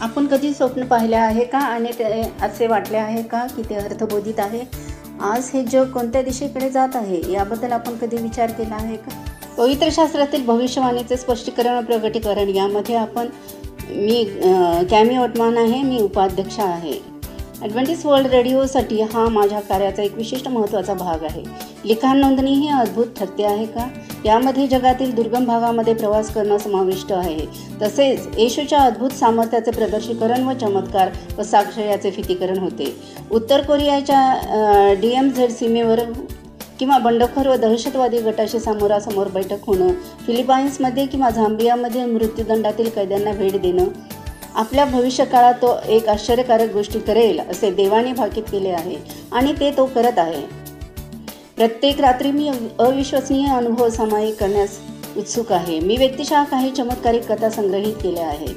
आपण कधी स्वप्न पाहिले आहे का? आणि ते असे वाटले आहे का की ते अर्थबोधित आहे? आज हे जग कोणत्या दिशेकडे जात आहे? याबद्दल आपण कधी विचार केला आहे का? पवित्र शास्त्रातील भविष्यवाणीचे स्पष्टीकरण व प्रगटीकरण यामध्ये आपण मी कॅमी ओटमान आहे मी उपाध्यक्ष आहे. ॲडव्हेंटिस वर्ल्ड रेडिओसाठी हा माझ्या कार्याचा एक विशिष्ट महत्त्वाचा भाग आहे. लिखाण नोंदणी ही अद्भुत ठरते आहे का? यामध्ये जगातील दुर्गम भागामध्ये प्रवास करणं समाविष्ट आहे. तसेच येशूच्या अद्भुत सामर्थ्याचे प्रदर्शीकरण व चमत्कार व साक्ष याचे फितीकरण होते. उत्तर कोरियाच्या डी एम झेड सीमेवर किंवा बंडखोर व दहशतवादी गटाशी समोरासमोर बैठक होणं फिलिपाईन्समध्ये किंवा झांबियामध्ये मृत्यूदंडातील कैद्यांना भेट देणं आपल्या भविष्यकाळात तो एक आश्चर्यकारक गोष्टी करेल असे देवाने भाकीत केले आहे आणि ते तो करत आहे. प्रत्येक रात्री मी अविश्वसनीय अनुभव सामायिक करण्यास उत्सुक आहे. मी व्यक्तिशः काही चमत्कारिक कथा संग्रहित केल्या आहेत.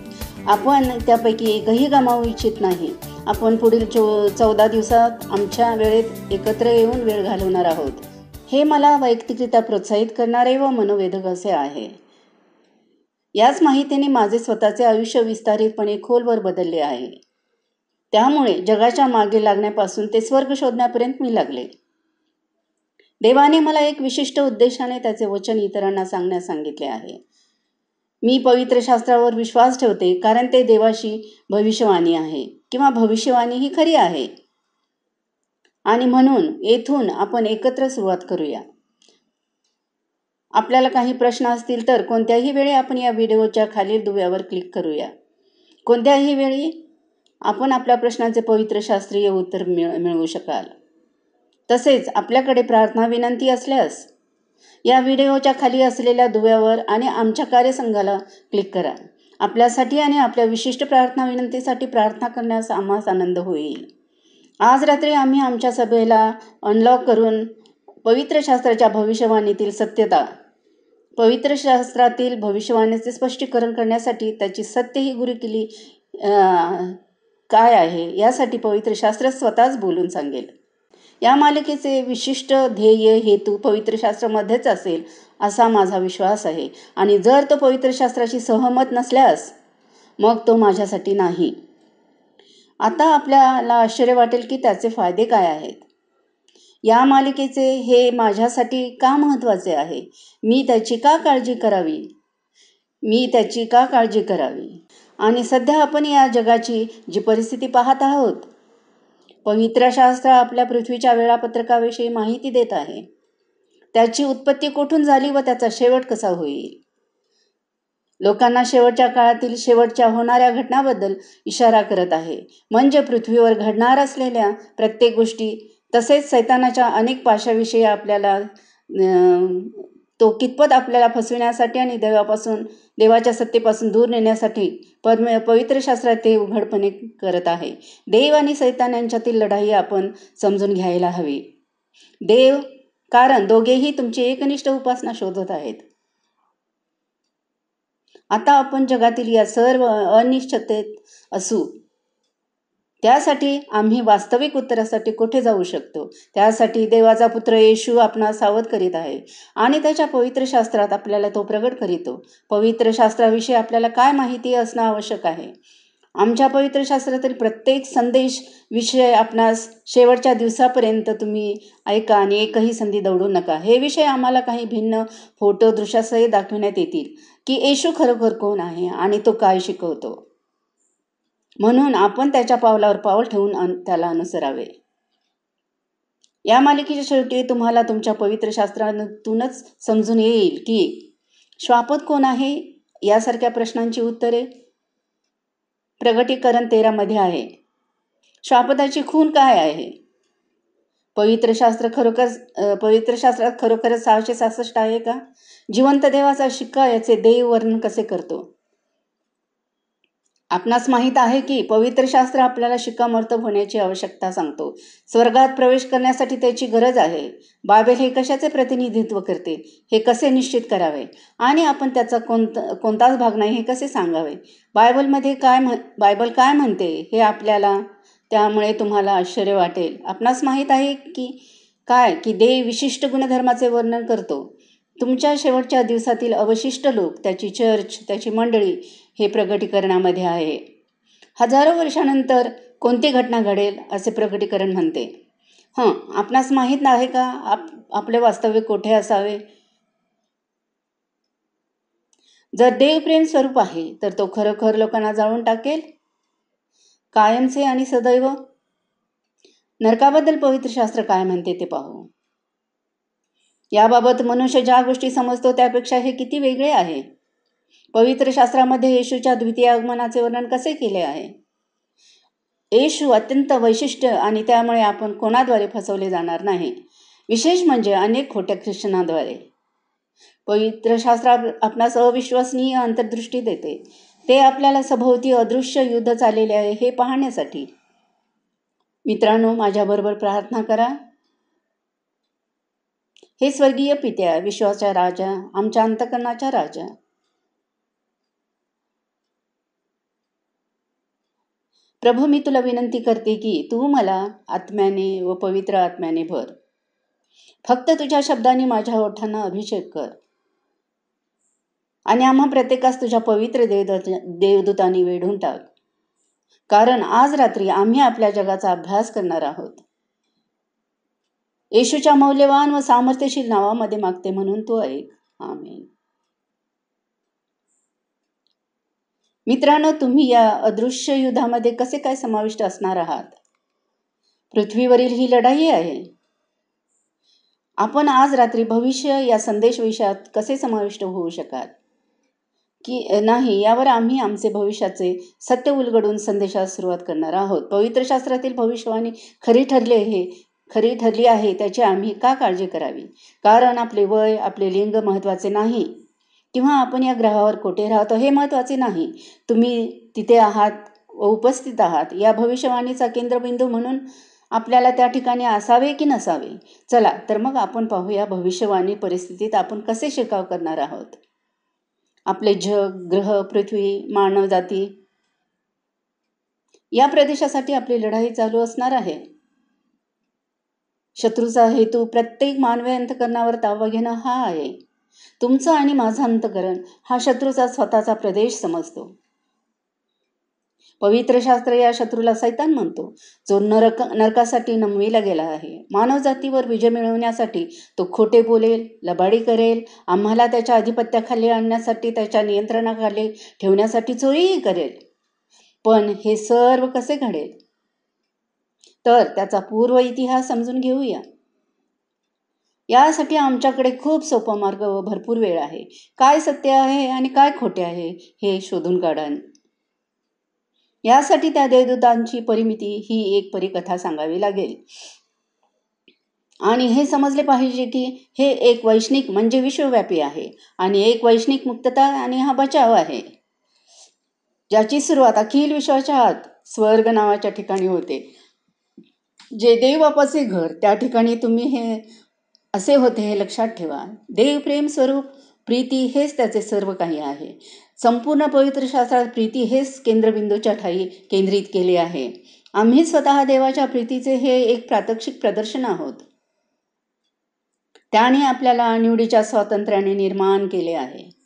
आपण त्यापैकी एकही गमावू इच्छित नाही. आपण पुढील चो चौदा दिवसात आमच्या वेळेत एकत्र येऊन वेळ घालवणार आहोत. हे मला वैयक्तिकरित्या प्रोत्साहित करणारे व मनोवेधक असे आहे. याच माहितीने माझे स्वतःचे आयुष्य विस्तारितपणे खोलवर बदलले आहे. त्यामुळे जगाच्या मागे लागण्यापासून ते स्वर्ग शोधण्यापर्यंत मी लागले. देवाने मला एक विशिष्ट उद्देशाने त्याचे वचन इतरांना सांगण्यास सांगितले आहे. मी पवित्र शास्त्रावर विश्वास ठेवते कारण ते देवाशी भविष्यवाणी आहे किंवा भविष्यवाणी ही खरी आहे. आणि म्हणून येथून आपण एकत्र सुरुवात करूया. आपल्याला काही प्रश्न असतील तर कोणत्याही वेळी आपण या व्हिडिओच्या खालील दुव्यावर क्लिक करूया. कोणत्याही वेळी आपण आपल्या प्रश्नाचे पवित्र शास्त्रीय उत्तर मिळ मिळवू शकाल. तसेच आपल्याकडे प्रार्थना विनंती असल्यास या व्हिडिओच्या खाली असलेल्या दुव्यावर आणि आमच्या कार्यसंघाला क्लिक करा. आपल्यासाठी आणि आपल्या विशिष्ट प्रार्थना विनंतीसाठी प्रार्थना करण्यास आम्हास आनंद होईल. आज रात्री आम्ही आमच्या सभेला अनलॉक करून पवित्र शास्त्राच्या भविष्यवाणीतील सत्यता पवित्र शास्त्रातील भविष्यवाणीचे स्पष्टीकरण करण्यासाठी त्याची सत्य ही गुरु केली काय आहे? यासाठी पवित्र शास्त्र स्वतःच बोलून सांगेल. या मालिकेचे विशिष्ट ध्येय हेतू पवित्र शास्त्रामध्येच असेल असा माझा विश्वास आहे. आणि जर तो पवित्र शास्त्राशी सहमत नसल्यास मग तो माझ्यासाठी नाही. आता आपल्याला आश्चर्य वाटेल की त्याचे फायदे काय आहेत. या मालिकेचे हे माझ्यासाठी का महत्त्वाचे आहे? मी त्याची का काळजी करावी? मी त्याची का काळजी करावी? आणि सध्या आपण या जगाची जी परिस्थिती पाहत आहोत पवित्र शास्त्र आपल्या पृथ्वीच्या वेळापत्रकाविषयी माहिती देत आहे. त्याची उत्पत्ती कुठून झाली व त्याचा शेवट कसा होईल? लोकांना शेवटच्या काळातील शेवटच्या होणाऱ्या घटनाबद्दल इशारा करत आहे. म्हणजे पृथ्वीवर घडणार असलेल्या प्रत्येक गोष्टी तसेच सैतानाच्या अनेक पाशाविषयी आपल्याला तो कितपत आपल्याला फसविण्यासाठी आणि देवापासून देवाच्या सत्तेपासून दूर नेण्यासाठी परम पवित्र शास्त्रात ते उघडपणे करत आहे. देव आणि सैतान यांच्यातील लढाई आपण समजून घ्यायला हवी. देव कारण दोघेही तुमची एकनिष्ठ उपासना शोधत आहेत. आता आपण जगातील या सर्व अनिश्चतेत असू त्यासाठी आम्ही वास्तविक उत्तरासाठी कुठे जाऊ शकतो? त्यासाठी देवाचा पुत्र येशू आपणा सावध करीत आहे आणि त्याच्या पवित्र शास्त्रात आपल्याला तो प्रगट करीतो. पवित्र शास्त्राविषयी आपल्याला काय माहिती असणं आवश्यक आहे? आमच्या पवित्र शास्त्रातील प्रत्येक संदेश विषय आपणास शेवटच्या दिवसापर्यंत तुम्ही ऐका आणि एकही संधी दौडू नका. हे विषय आम्हाला काही भिन्न फोटो दृश्यासह दाखविण्यात येतील की येशू खरोखर कोण आहे आणि तो काय शिकवतो? म्हणून आपण त्याच्या पावलावर पाऊल ठेवून अन त्याला अनुसरावे. या मालिकेच्या शेवटी तुम्हाला तुमच्या पवित्र शास्त्रातूनच समजून येईल की श्वापत कोण आहे यासारख्या प्रश्नांची उत्तरे प्रगटीकरण तेरामध्ये आहे. श्वापदाची खून काय आहे? पवित्र शास्त्र खरोखर पवित्र शास्त्रात खरोखरच सहाशे सहासष्ट आहे का? जिवंत देवाचा शिक्का याचे देव वर्णन कसे करतो? आपणास माहीत आहे की पवित्र शास्त्र आपल्याला शिक्कामोर्तब होण्याची आवश्यकता सांगतो. स्वर्गात प्रवेश करण्यासाठी त्याची गरज आहे. बायबल हे कशाचे प्रतिनिधित्व करते? हे कसे निश्चित करावे? आणि आपण त्याचा कोणता कोणताच भाग नाही हे कसे सांगावे? बायबलमध्ये काय म्हण बायबल काय म्हणते? हे आपल्याला त्यामुळे तुम्हाला आश्चर्य वाटेल. आपणास माहीत आहे की काय? की देव विशिष्ट गुणधर्माचे वर्णन करतो. तुमच्या शेवटच्या दिवसातील अवशिष्ट लोक त्याची चर्च त्याची मंडळी हे प्रगटीकरणामध्ये आहे. हजारो वर्षानंतर कोणती घटना घडेल असे प्रकटीकरण म्हणते. हं आपणास माहीत आहे का? आप आपले वास्तव्य कोठे असावे? जर देवप्रेम स्वरूप आहे तर तो खरोखर लोकांना जाळून टाकेल? कायमचे आणि सदैव? नरकाबद्दल पवित्र शास्त्र काय म्हणते ते पाहू. याबाबत मनुष्य ज्या गोष्टी समजतो त्यापेक्षा हे किती वेगळे आहे? पवित्र शास्त्रामध्ये येशूच्या द्वितीय आगमनाचे वर्णन कसे केले आहे? येशू अत्यंत वैशिष्ट्य आणि त्यामुळे आपण कोणाद्वारे फसवले जाणार नाही. विशेष म्हणजे अनेक खोट्या ख्रिश्चनाद्वारे. पवित्र शास्त्र आपणास अविश्वसनीय अंतर्दृष्टी देते. ते आपल्याला सभोवती अदृश्य युद्ध चाललेले आहे हे पाहण्यासाठी. मित्रांनो माझ्याबरोबर प्रार्थना करा. हे स्वर्गीय पित्या विश्वाच्या राजा आमच्या अंतकरणाच्या राजा प्रभू मी तुला विनंती करते की तू मला आत्म्याने व पवित्र आत्म्याने भर. फक्त तुझ्या शब्दाने माझ्या ओठांना अभिषेक कर. आणि आम्हा प्रत्येकास तुझ्या पवित्र देवदत देवदूतांनी वेढून टाक. कारण आज रात्री आम्ही आपल्या जगाचा अभ्यास करणार आहोत. येशूच्या मौल्यवान व सामर्थ्यशील नावामध्ये मागते म्हणून तू ऐक. आमेन. मित्रांनो तुम्ही या अदृश्य युद्धामध्ये कसे काय समाविष्ट असणार आहात? पृथ्वीवरील ही लढाई आहे. आपण आज रात्री भविष्य या संदेश विषयात कसे समाविष्ट होऊ शकाल? की नाही यावर आम्ही आमचे भविष्याचे सत्य उलगडून संदेशास सुरुवात करणार आहोत. पवित्र शास्त्रातील भविष्यवाणी खरी ठरले हे खरी ठरली आहे त्याची आम्ही का काळजी करावी? कारण आपले वय आपले लिंग महत्त्वाचे नाही. किंवा आपण या ग्रहावर कोठे राहतो हे महत्त्वाचे नाही. तुम्ही तिथे आहात व उपस्थित आहात. या भविष्यवाणीचा केंद्रबिंदू म्हणून आपल्याला त्या ठिकाणी असावे की नसावे? चला तर मग आपण पाहूया भविष्यवाणी परिस्थितीत आपण कसे शिकाव करणार आहोत. आपले जग ग्रह पृथ्वी मानवजाती या प्रदेशासाठी आपली लढाई चालू असणार आहे. शत्रूचा हेतू प्रत्येक मानवी अंतकरणावर ताबा घेणं हा आहे. तुमचं आणि माझं अंतकरण हा शत्रूचा स्वतःचा प्रदेश समजतो. पवित्र शास्त्र या शत्रूला सैतान म्हणतो जो नरक नरकासाठी नमविला गेला आहे. मानवजातीवर विजय मिळवण्यासाठी तो खोटे बोलेल लबाडी करेल आम्हाला त्याच्या आधिपत्याखाली आणण्यासाठी त्याच्या नियंत्रणाखाली ठेवण्यासाठी चोरीही करेल. पण हे सर्व कसे घडेल? तर त्याचा पूर्व इतिहास समजून घेऊया. यासाठी आमच्याकडे खूप सोपा मार्ग व भरपूर वेळ आहे. काय सत्य आहे आणि काय खोटे आहे हे शोधून काढा यासाठी त्या देवदूतांची परिमिती ही एक परिकथा सांगावी लागेल. आणि हे समजले पाहिजे की हे एक वैष्णिक म्हणजे विश्वव्यापी आहे आणि एक वैष्णिक मुक्तता आणि हा बचाव आहे. ज्याची सुरुवात अखिल विश्वाच्या आत स्वर्ग नावाच्या ठिकाणी होते. जे देवबापाचे घर त्या ठिकाणी तुम्ही हे असे होते हे लक्षात ठेवा. देवप्रेम स्वरूप प्रीती हेच त्याचे सर्व काही आहे. संपूर्ण पवित्र शास्त्रात प्रीती हेच केंद्रबिंदूच्या ठाई केंद्रित केले आहे. आम्ही स्वतः देवाच्या प्रीतीचे हे एक प्रात्यक्षिक प्रदर्शन आहोत. त्याने आपल्याला निवडीच्या स्वातंत्र्याने निर्माण केले आहे.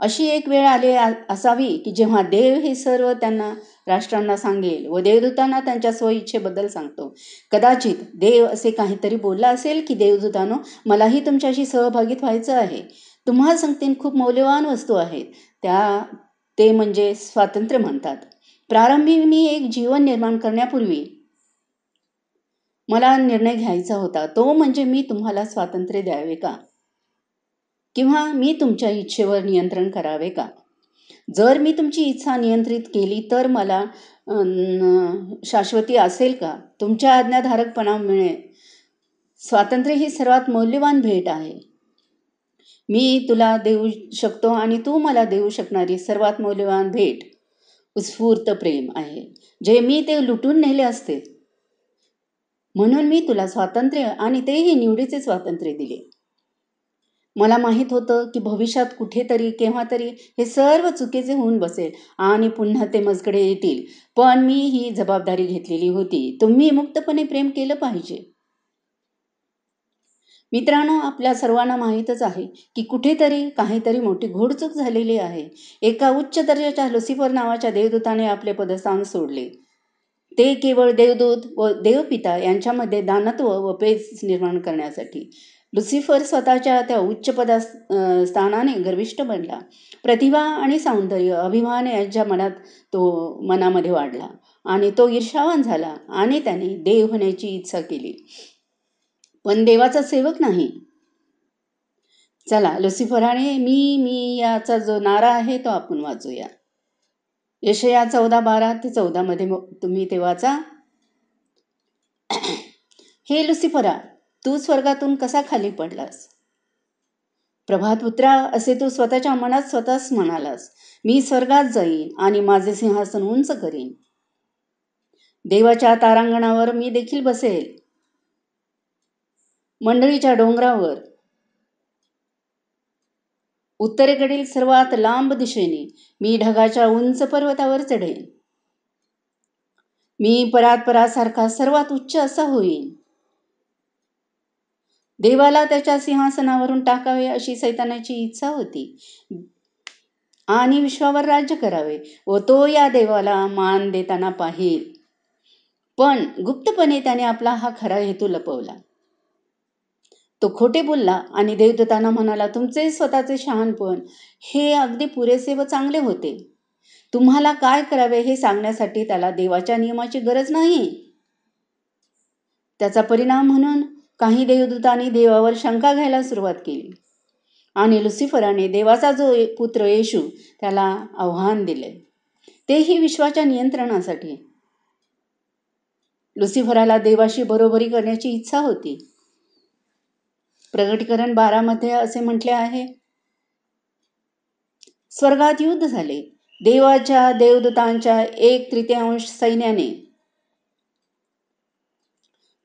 अशी एक वेळ आले असावी की जेव्हा देव हे सर्व त्यांना राष्ट्रांना सांगेल व देवदूतांना त्यांच्या स्वइच्छेबद्दल सांगतो. कदाचित देव असे काहीतरी बोलला असेल की देवदूतानो मलाही तुमच्याशी सहभागीत व्हायचं आहे. तुम्हाला सांगतीन खूप मौल्यवान वस्तू आहेत. त्या ते म्हणजे स्वातंत्र्य म्हणतात. प्रारंभी मी एक जीवन निर्माण करण्यापूर्वी मला निर्णय घ्यायचा होता. तो म्हणजे मी तुम्हाला स्वातंत्र्य द्यावे का? किंवा मी तुमच्या इच्छेवर नियंत्रण करावे का? जर मी तुमची इच्छा नियंत्रित केली तर मला शाश्वती असेल का? तुमच्या आज्ञाधारकपणा मिळेल. स्वातंत्र्य ही सर्वात मौल्यवान भेट आहे. मी तुला देऊ शकतो आणि तू मला देऊ शकणारी सर्वात मौल्यवान भेट उत्स्फूर्त प्रेम आहे जे मी ते लुटून नेले असते. म्हणून मी तुला स्वातंत्र्य आणि तेही निवडीचे स्वातंत्र्य दिले. मला माहीत होतं की भविष्यात कुठेतरी केव्हा तरी हे सर्व चुकीचे होऊन बसेल आणि पुन्हा ते मजकडे येतील. पण मी ही जबाबदारी घेतलेली होती. तुम्ही मुक्तपणे प्रेम केलं पाहिजे. मित्रांनो आपल्या सर्वांना माहीतच आहे की कुठेतरी काहीतरी मोठी घोडचूक झालेली आहे. एका उच्च दर्जाच्या लुसिफर नावाच्या देवदूताने आपले पदस्थान सोडले. ते केवळ देवदूत व देवपिता यांच्यामध्ये दानत्व व पेज निर्माण करण्यासाठी. लुसिफर स्वतःच्या त्या उच्च पदा स्थानाने गर्विष्ठ बनला. प्रतिभा आणि सौंदर्य अभिमान यांच्या मनात तो मनामध्ये वाढला आणि तो ईर्षावान झाला आणि त्याने देव होण्याची इच्छा केली. पण देवाचा सेवक नाही. चला लुसिफराने मी मी याचा जो नारा आहे तो आपण वाचूया. यशया चौदा बारा ते चौदामध्ये तुम्ही ते वाचा. हे लुसिफरा तू स्वर्गातून कसा खाली पडलास? प्रभातपुत्रा असे तू स्वतःच्या मनात स्वतःच म्हणालास मी स्वर्गात जाईन आणि माझे सिंहासन उंच करीन. देवाच्या तारांगणावर मी देखील बसेल. मंडळीच्या डोंगरावर. उत्तरेकडील सर्वात लांब दिशेने मी ढगाच्या उंच पर्वतावर चढेन. मी परात परासारखा सर्वात उच्च असा होईन. देवाला त्याच्या सिंहासनावरून टाकावे अशी सैतानाची इच्छा होती. आणि विश्वावर राज्य करावे व तो या देवाला मान देताना पाहिल. पण गुप्तपणे त्याने आपला हा खरा हेतू लपवला. तो खोटे बोलला आणि देवदत्तांना म्हणाला तुमचे स्वतःचे शहाणपण हे अगदी पुरेसे व चांगले होते. तुम्हाला काय करावे हे सांगण्यासाठी त्याला देवाच्या नियमाची गरज नाही. त्याचा परिणाम म्हणून काही देवदूतांनी देवावर शंका घ्यायला सुरुवात केली. आणि लुसिफराने देवाचा जो पुत्र येशू त्याला आव्हान दिले. तेही विश्वाच्या नियंत्रणासाठी. लुसिफराला देवाशी बरोबरी करण्याची इच्छा होती. प्रगटीकरण बारामध्ये असे म्हटले आहे. स्वर्गात युद्ध झाले. देवाच्या देवदूतांच्या एक तृतीयांश सैन्याने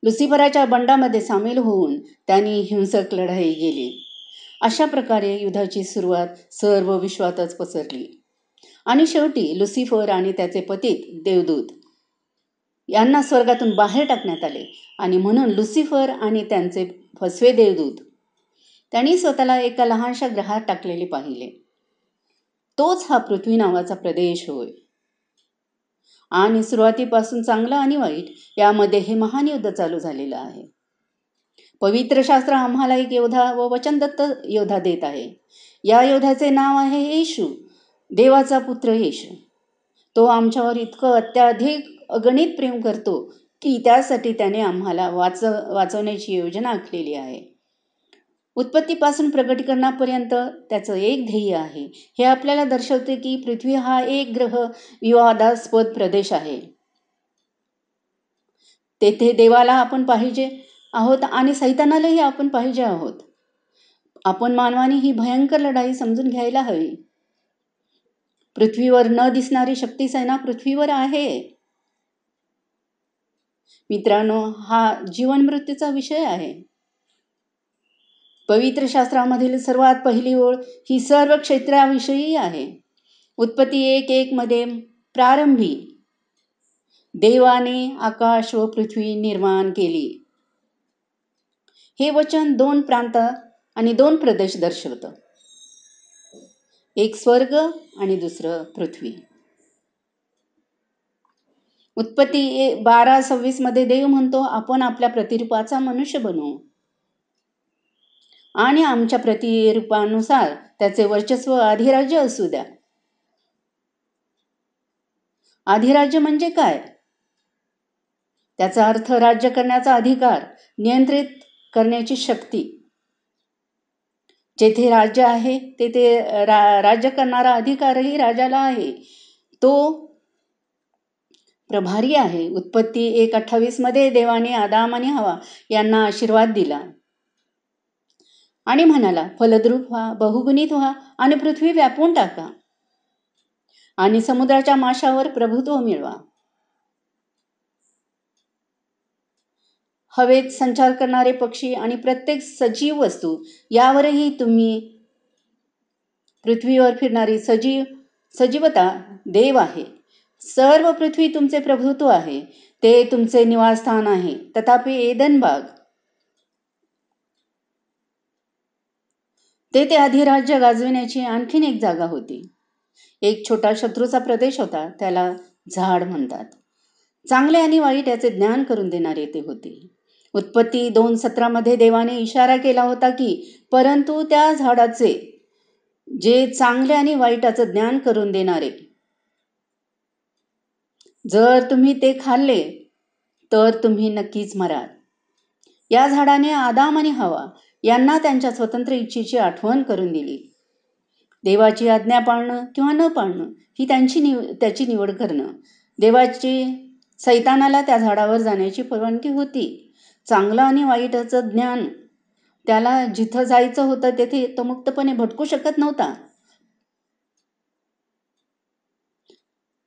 लुसिफराच्या बंडामध्ये सामील होऊन त्यांनी हिंसक लढाई गेली अशा प्रकारे युद्धाची सुरुवात सर्व विश्वातच पसरली. आणि शेवटी लुसिफर आणि त्याचे पतीत देवदूत यांना स्वर्गातून बाहेर टाकण्यात आले आणि म्हणून लुसिफर आणि त्यांचे फसवे देवदूत त्यांनी स्वतःला एका लहानशा ग्रहात टाकलेले पाहिले. तोच हा पृथ्वी नावाचा प्रदेश होय. आणि सुरुवातीपासून चांगलं आणि वाईट यामध्ये हे महान युद्ध चालू झालेलं आहे. पवित्र शास्त्र आम्हाला एक योद्धा व वचनदत्त योद्धा देत आहे. या योद्ध्याचे नाव आहे येशू देवाचा पुत्र येशू. तो आमच्यावर इतकं अत्याधिक अगणित प्रेम करतो की त्यासाठी त्याने आम्हाला वाच वाचवण्याची योजना आखलेली आहे. उत्पत्तीपासून प्रगटीकरणापर्यंत त्याचं एक ध्येय आहे. हे आपल्याला दर्शवते की पृथ्वी हा एक ग्रह विवादास्पद प्रदेश आहे. तेथे देवाला आपण पाहिजे आहोत आणि सैतानालाही आपण पाहिजे आहोत. आपण मानवाने ही भयंकर लढाई समजून घ्यायला हवी. पृथ्वीवर न दिसणारी शक्तीसेना पृथ्वीवर आहे. मित्रांनो हा जीवन मृत्यूचा विषय आहे. पवित्र शास्त्रामधील सर्वात पहिली ओळ ही सर्व क्षेत्राविषयी आहे. उत्पत्ती एक एक मध्ये प्रारंभी. देवाने आकाश व पृथ्वी निर्माण केली. हे वचन दोन प्रांत आणि दोन प्रदेश दर्शवतं. एक स्वर्ग आणि दुसरं पृथ्वी. उत्पत्ती बारा सव्वीसमध्ये देव म्हणतो आपण आपल्या प्रतिरूपाचा मनुष्य बनवू आणि आमच्या प्रतिरूपानुसार त्याचे वर्चस्व अधिराज्य असू द्या. अधिराज्य म्हणजे काय? त्याचा अर्थ राज्य करण्याचा अधिकार नियंत्रित करण्याची शक्ती. जेथे राज्य आहे तेथे रा राज्य करणारा अधिकारही राजाला आहे. तो प्रभारी आहे. उत्पत्ती एक अठ्ठावीसमध्ये देवाने आदाम आणि हवा यांना आशीर्वाद दिला. आणि म्हणाला फलद्रूप व्हा बहुगुणित व्हा आणि पृथ्वी व्यापून टाका. आणि समुद्राच्या माशावर प्रभुत्व मिळवा. हवेत संचार करणारे पक्षी आणि प्रत्येक सजीव वस्तू यावरही तुम्ही पृथ्वीवर फिरणारी सजीव सजीवता देव आहे. सर्व पृथ्वी तुमचे प्रभुत्व आहे. ते तुमचे निवासस्थान आहे. तथापि एदनबाग बाग ते ते अधिराज्य गाजविण्याची आणखीन एक जागा होती. एक छोटा शत्रूचा प्रदेश होता त्याला झाड म्हणतात. चांगले आणि वाईट याचे ज्ञान करून देणारे ते होते. उत्पत्ती दोन सत्रामध्ये देवाने इशारा केला होता की परंतु त्या झाडाचे जे चांगले आणि वाईटाचं ज्ञान करून देणारे जर तुम्ही ते खाल्ले तर तुम्ही नक्कीच मराल. या झाडाने आदाम आणि हवा यांना त्यांच्या स्वतंत्र इच्छेची आठवण करून दिली. देवाची आज्ञा पाळणं किंवा न पाळणं ही त्यांची निव त्याची निवड करणं. देवाची सैतानाला त्या झाडावर जाण्याची परवानगी होती. चांगलं आणि वाईटाचं ज्ञान त्याला जिथं जायचं होतं तेथे तो मुक्तपणे भटकू शकत नव्हता.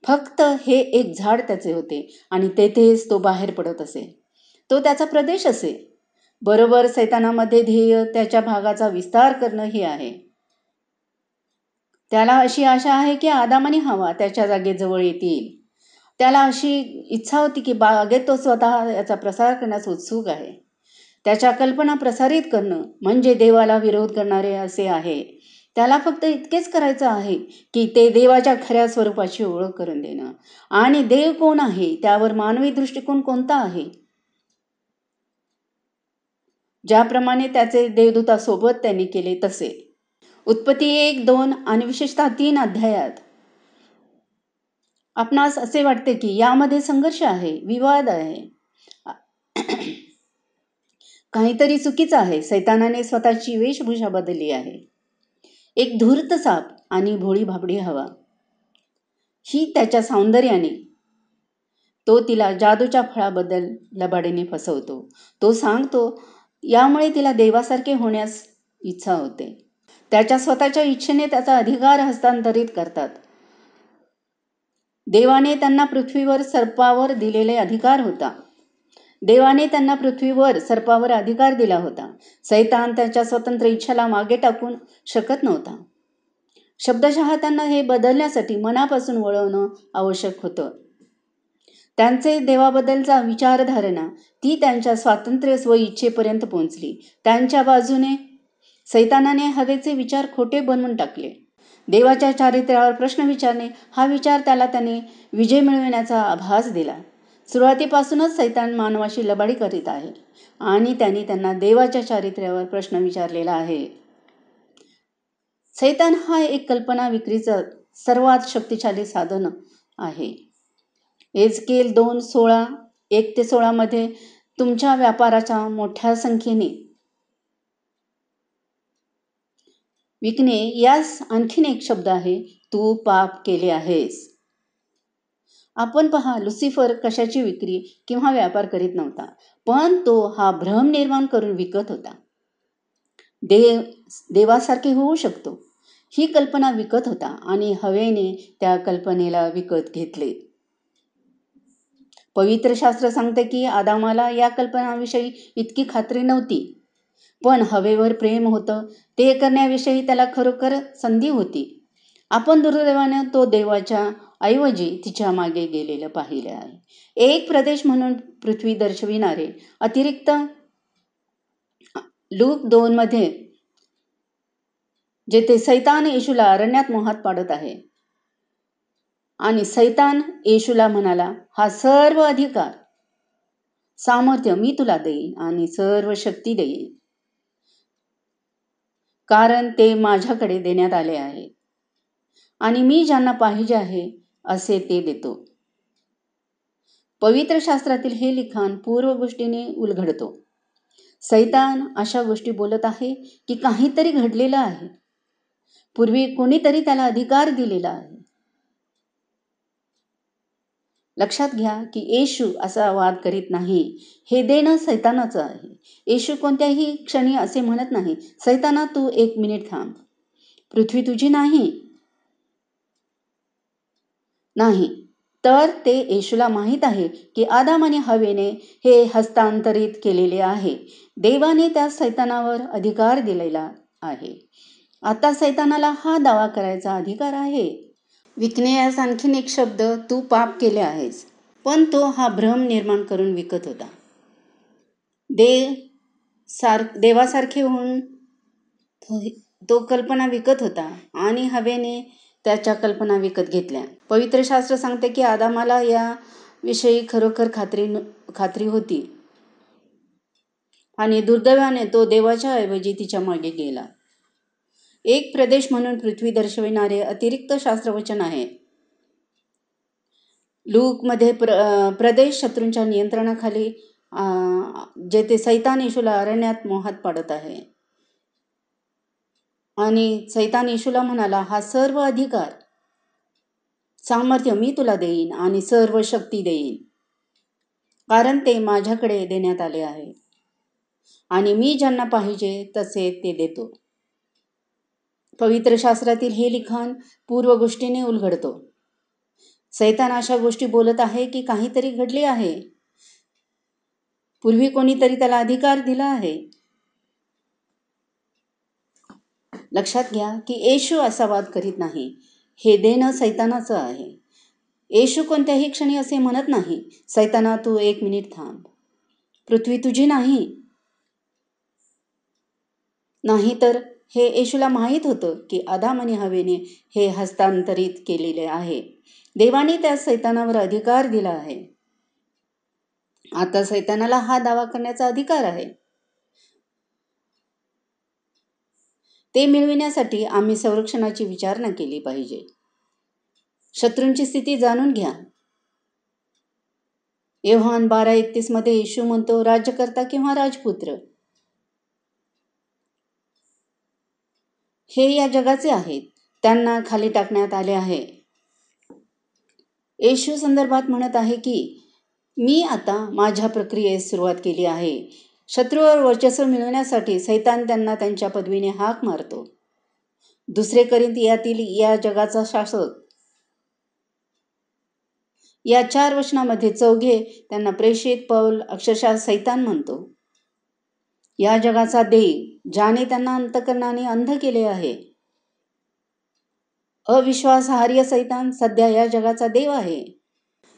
फक्त हे एक झाड त्याचे होते आणि तेथेच तो बाहेर पडत असे. तो त्याचा प्रदेश असे. बरोबर सैतानामध्ये ध्येय त्याच्या भागाचा विस्तार करणं हे आहे. त्याला अशी आशा आहे की आदामानी हवा त्याच्या जागेजवळ येतील. त्याला अशी इच्छा होती की बागेत तो स्वतः याचा प्रसार करण्यास उत्सुक आहे. त्याच्या कल्पना प्रसारित करणं म्हणजे देवाला विरोध करणारे असे आहे. त्याला फक्त इतकेच करायचं आहे की ते देवाच्या खऱ्या स्वरूपाची ओळख करून देणं. आणि देव कोण आहे? त्यावर मानवी दृष्टिकोन कोणता आहे? ज्याप्रमाणे त्याचे देवदूतासोबत त्यांनी केले तसे. उत्पत्ती एक दोन आणि विशेषतः तीन अध्यायात. आपणास असे वाटते की यामध्ये संघर्ष आहे विवाद आहे. काहीतरी चुकीचं आहे. सैतानाने स्वतःची वेशभूषा बदलली आहे. एक धूर्त साप आणि भोळी भाबडी हवा. ही त्याच्या सौंदर्याने. तो तिला जादूच्या फळाबद्दल लबाडीने फसवतो. तो सांगतो यामुळे तिला देवासारखे होण्यास इच्छा होते. त्याच्या स्वतःच्या इच्छेने त्याचा अधिकार हस्तांतरित करतात. देवाने त्यांना पृथ्वीवर सर्पावर दिलेले अधिकार होता. देवाने त्यांना पृथ्वीवर सर्पावर अधिकार दिला होता. सैतान त्याच्या स्वतंत्र इच्छाला मागे टाकून शकत नव्हता. शब्दशः त्यांना हे बदलण्यासाठी मनापासून वळवणं आवश्यक होतं. त्यांचे देवाबद्दलचा विचारधारणा ती त्यांच्या स्वातंत्र्य स्व इच्छेपर्यंत पोहोचली. त्यांच्या बाजूने सैतानाने हवेचे विचार खोटे बनवून टाकले. देवाच्या चारित्र्यावर प्रश्न विचारणे हा विचार त्याला त्याने विजय मिळविण्याचा आभास दिला. सुरुवातीपासूनच सैतान मानवाशी लबाडी करीत आहे आणि त्यांनी त्यांना देवाच्या चारित्र्यावर प्रश्न विचारलेला आहे. सैतान हा एक कल्पना विक्रीचं सर्वात शक्तिशाली साधन आहे. एजकेल दोन सोळा एक ते सोळामध्ये तुमच्या व्यापाराच्या मोठ्या संख्येने. विकणे यास आणखीन एक शब्द आहे तू पाप केले आहेस. आपण पहा लुसिफर कशाची विक्री किंवा व्यापार करीत नव्हता पण तो हा भ्रम निर्माण करून विकत होता. देव देवासारखे होऊ शकतो. ही कल्पना विकत होता आणि हवेने त्या कल्पनेला विकत घेतले. पवित्र शास्त्र सांगते की आदामाला या कल्पनाविषयी इतकी खात्री नव्हती. पण हवेवर प्रेम होतं ते करण्याविषयी त्याला खरोखर संधी होती. आपण दुर्दैवाने तो देवाच्या ऐवजी तिच्यामागे गेलेलं पाहिलं आहे. एक प्रदेश म्हणून पृथ्वी दर्शविणारे अतिरिक्त लूप दोनमध्ये जेथे सैतान येशूला अरण्यात मोहात पाडत आहे. आणि सैतान येशूला म्हणाला हा सर्व अधिकार सामर्थ्य मी तुला देईन आणि सर्व शक्ती देईन. कारण ते माझ्याकडे देण्यात आले आहे. आणि मी ज्यांना पाहिजे आहे असे ते देतो. पवित्र शास्त्रातील हे लिखाण पूर्व गोष्टीने उलघडतो सैतान अशा गोष्टी बोलत आहे की काहीतरी घडलेलं आहे. पूर्वी कोणीतरी त्याला अधिकार दिलेला आहे. लक्षात घ्या की येशू असा वाद करीत नाही. हे देणं सैतानाचं आहे. येशू कोणत्याही क्षणी असे म्हणत नाही सैताना तू एक मिनिट थांब. पृथ्वी तुझी नाही. नाही. तर ते येशूला माहीत आहे की आदाम आणि हवेने हे हस्तांतरित केलेले आहे. देवाने त्या सैतानावर अधिकार दिलेला आहे. आता सैतानाला हा दावा करायचा अधिकार आहे. विकण्यास आणखीन एक शब्द तू पाप केले आहेस. पण तो हा भ्रम निर्माण करून विकत होता. दे सार देवासारखे होऊन तो कल्पना विकत होता आणि हवेने त्याच्या कल्पना विकत घेतल्या. पवित्र शास्त्र सांगते की आदामाला या विषयी खरोखर खात्री खात्री होती. आणि दुर्दैवाने तो देवाच्या ऐवजी तिच्यामागे गेला. एक प्रदेश म्हणून पृथ्वी दर्शविणारे अतिरिक्त शास्त्रवचन आहे. लूकमध्ये प्र प्रदेश शत्रूंच्या नियंत्रणाखाली जेथे सैतान येशूला अरण्यात मोहात पाडत आहे. आणि सैतान येशूला म्हणाला हा सर्व अधिकार सामर्थ्य मी तुला देईन आणि सर्व शक्ती देईन. कारण ते माझ्याकडे देण्यात आले आहे. आणि मी ज्यांना पाहिजे तसे ते देतो. पवित्र शास्त्रातील हे लिखाण पूर्व गोष्टीने उलगडतो. सैतान अशा गोष्टी बोलत आहे की काहीतरी घडले आहे. पूर्वी कोणीतरी त्याला अधिकार दिला आहे. लक्षात घ्या की येशू असा वाद करीत नाही. हे देणं सैतानाचं आहे. येशू कोणत्याही क्षणी असे म्हणत नाही सैताना तू एक मिनिट थांब. पृथ्वी तुझी नाही. नाही तर हे येशूला माहीत होतं की आदाम आणि हवेने हे हस्तांतरित केलेले आहे. देवाने त्या सैतानावर अधिकार दिला आहे. आता सैतानाला हा दावा करण्याचा अधिकार आहे. ते मिळविण्यासाठी आम्ही संरक्षणाची विचारणा केली पाहिजे. शत्रूंची स्थिती जाणून घ्या. एव्हान बारा एकतीसमध्ये येशू म्हणतो राज्यकर्ता किंवा राजपुत्र हे या जगाचे आहेत. त्यांना खाली टाकण्यात आले आहे. येशू संदर्भात म्हणत आहे की मी आता माझ्या प्रक्रियेस सुरुवात केली आहे. शत्रूवर वर्चस्व मिळवण्यासाठी सैतान त्यांना त्यांच्या पदवीने हाक मारतो. दुसरे करीत यातील या जगाचा शासक या चार वचनामध्ये चौघे त्यांना प्रेषित पौल अक्षरशः सैतान म्हणतो. या जगाचा देव ज्याने त्यांना अंतकरणाने अंध केले आहे. अविश्वासार्य सैतान सध्या या जगाचा देव आहे.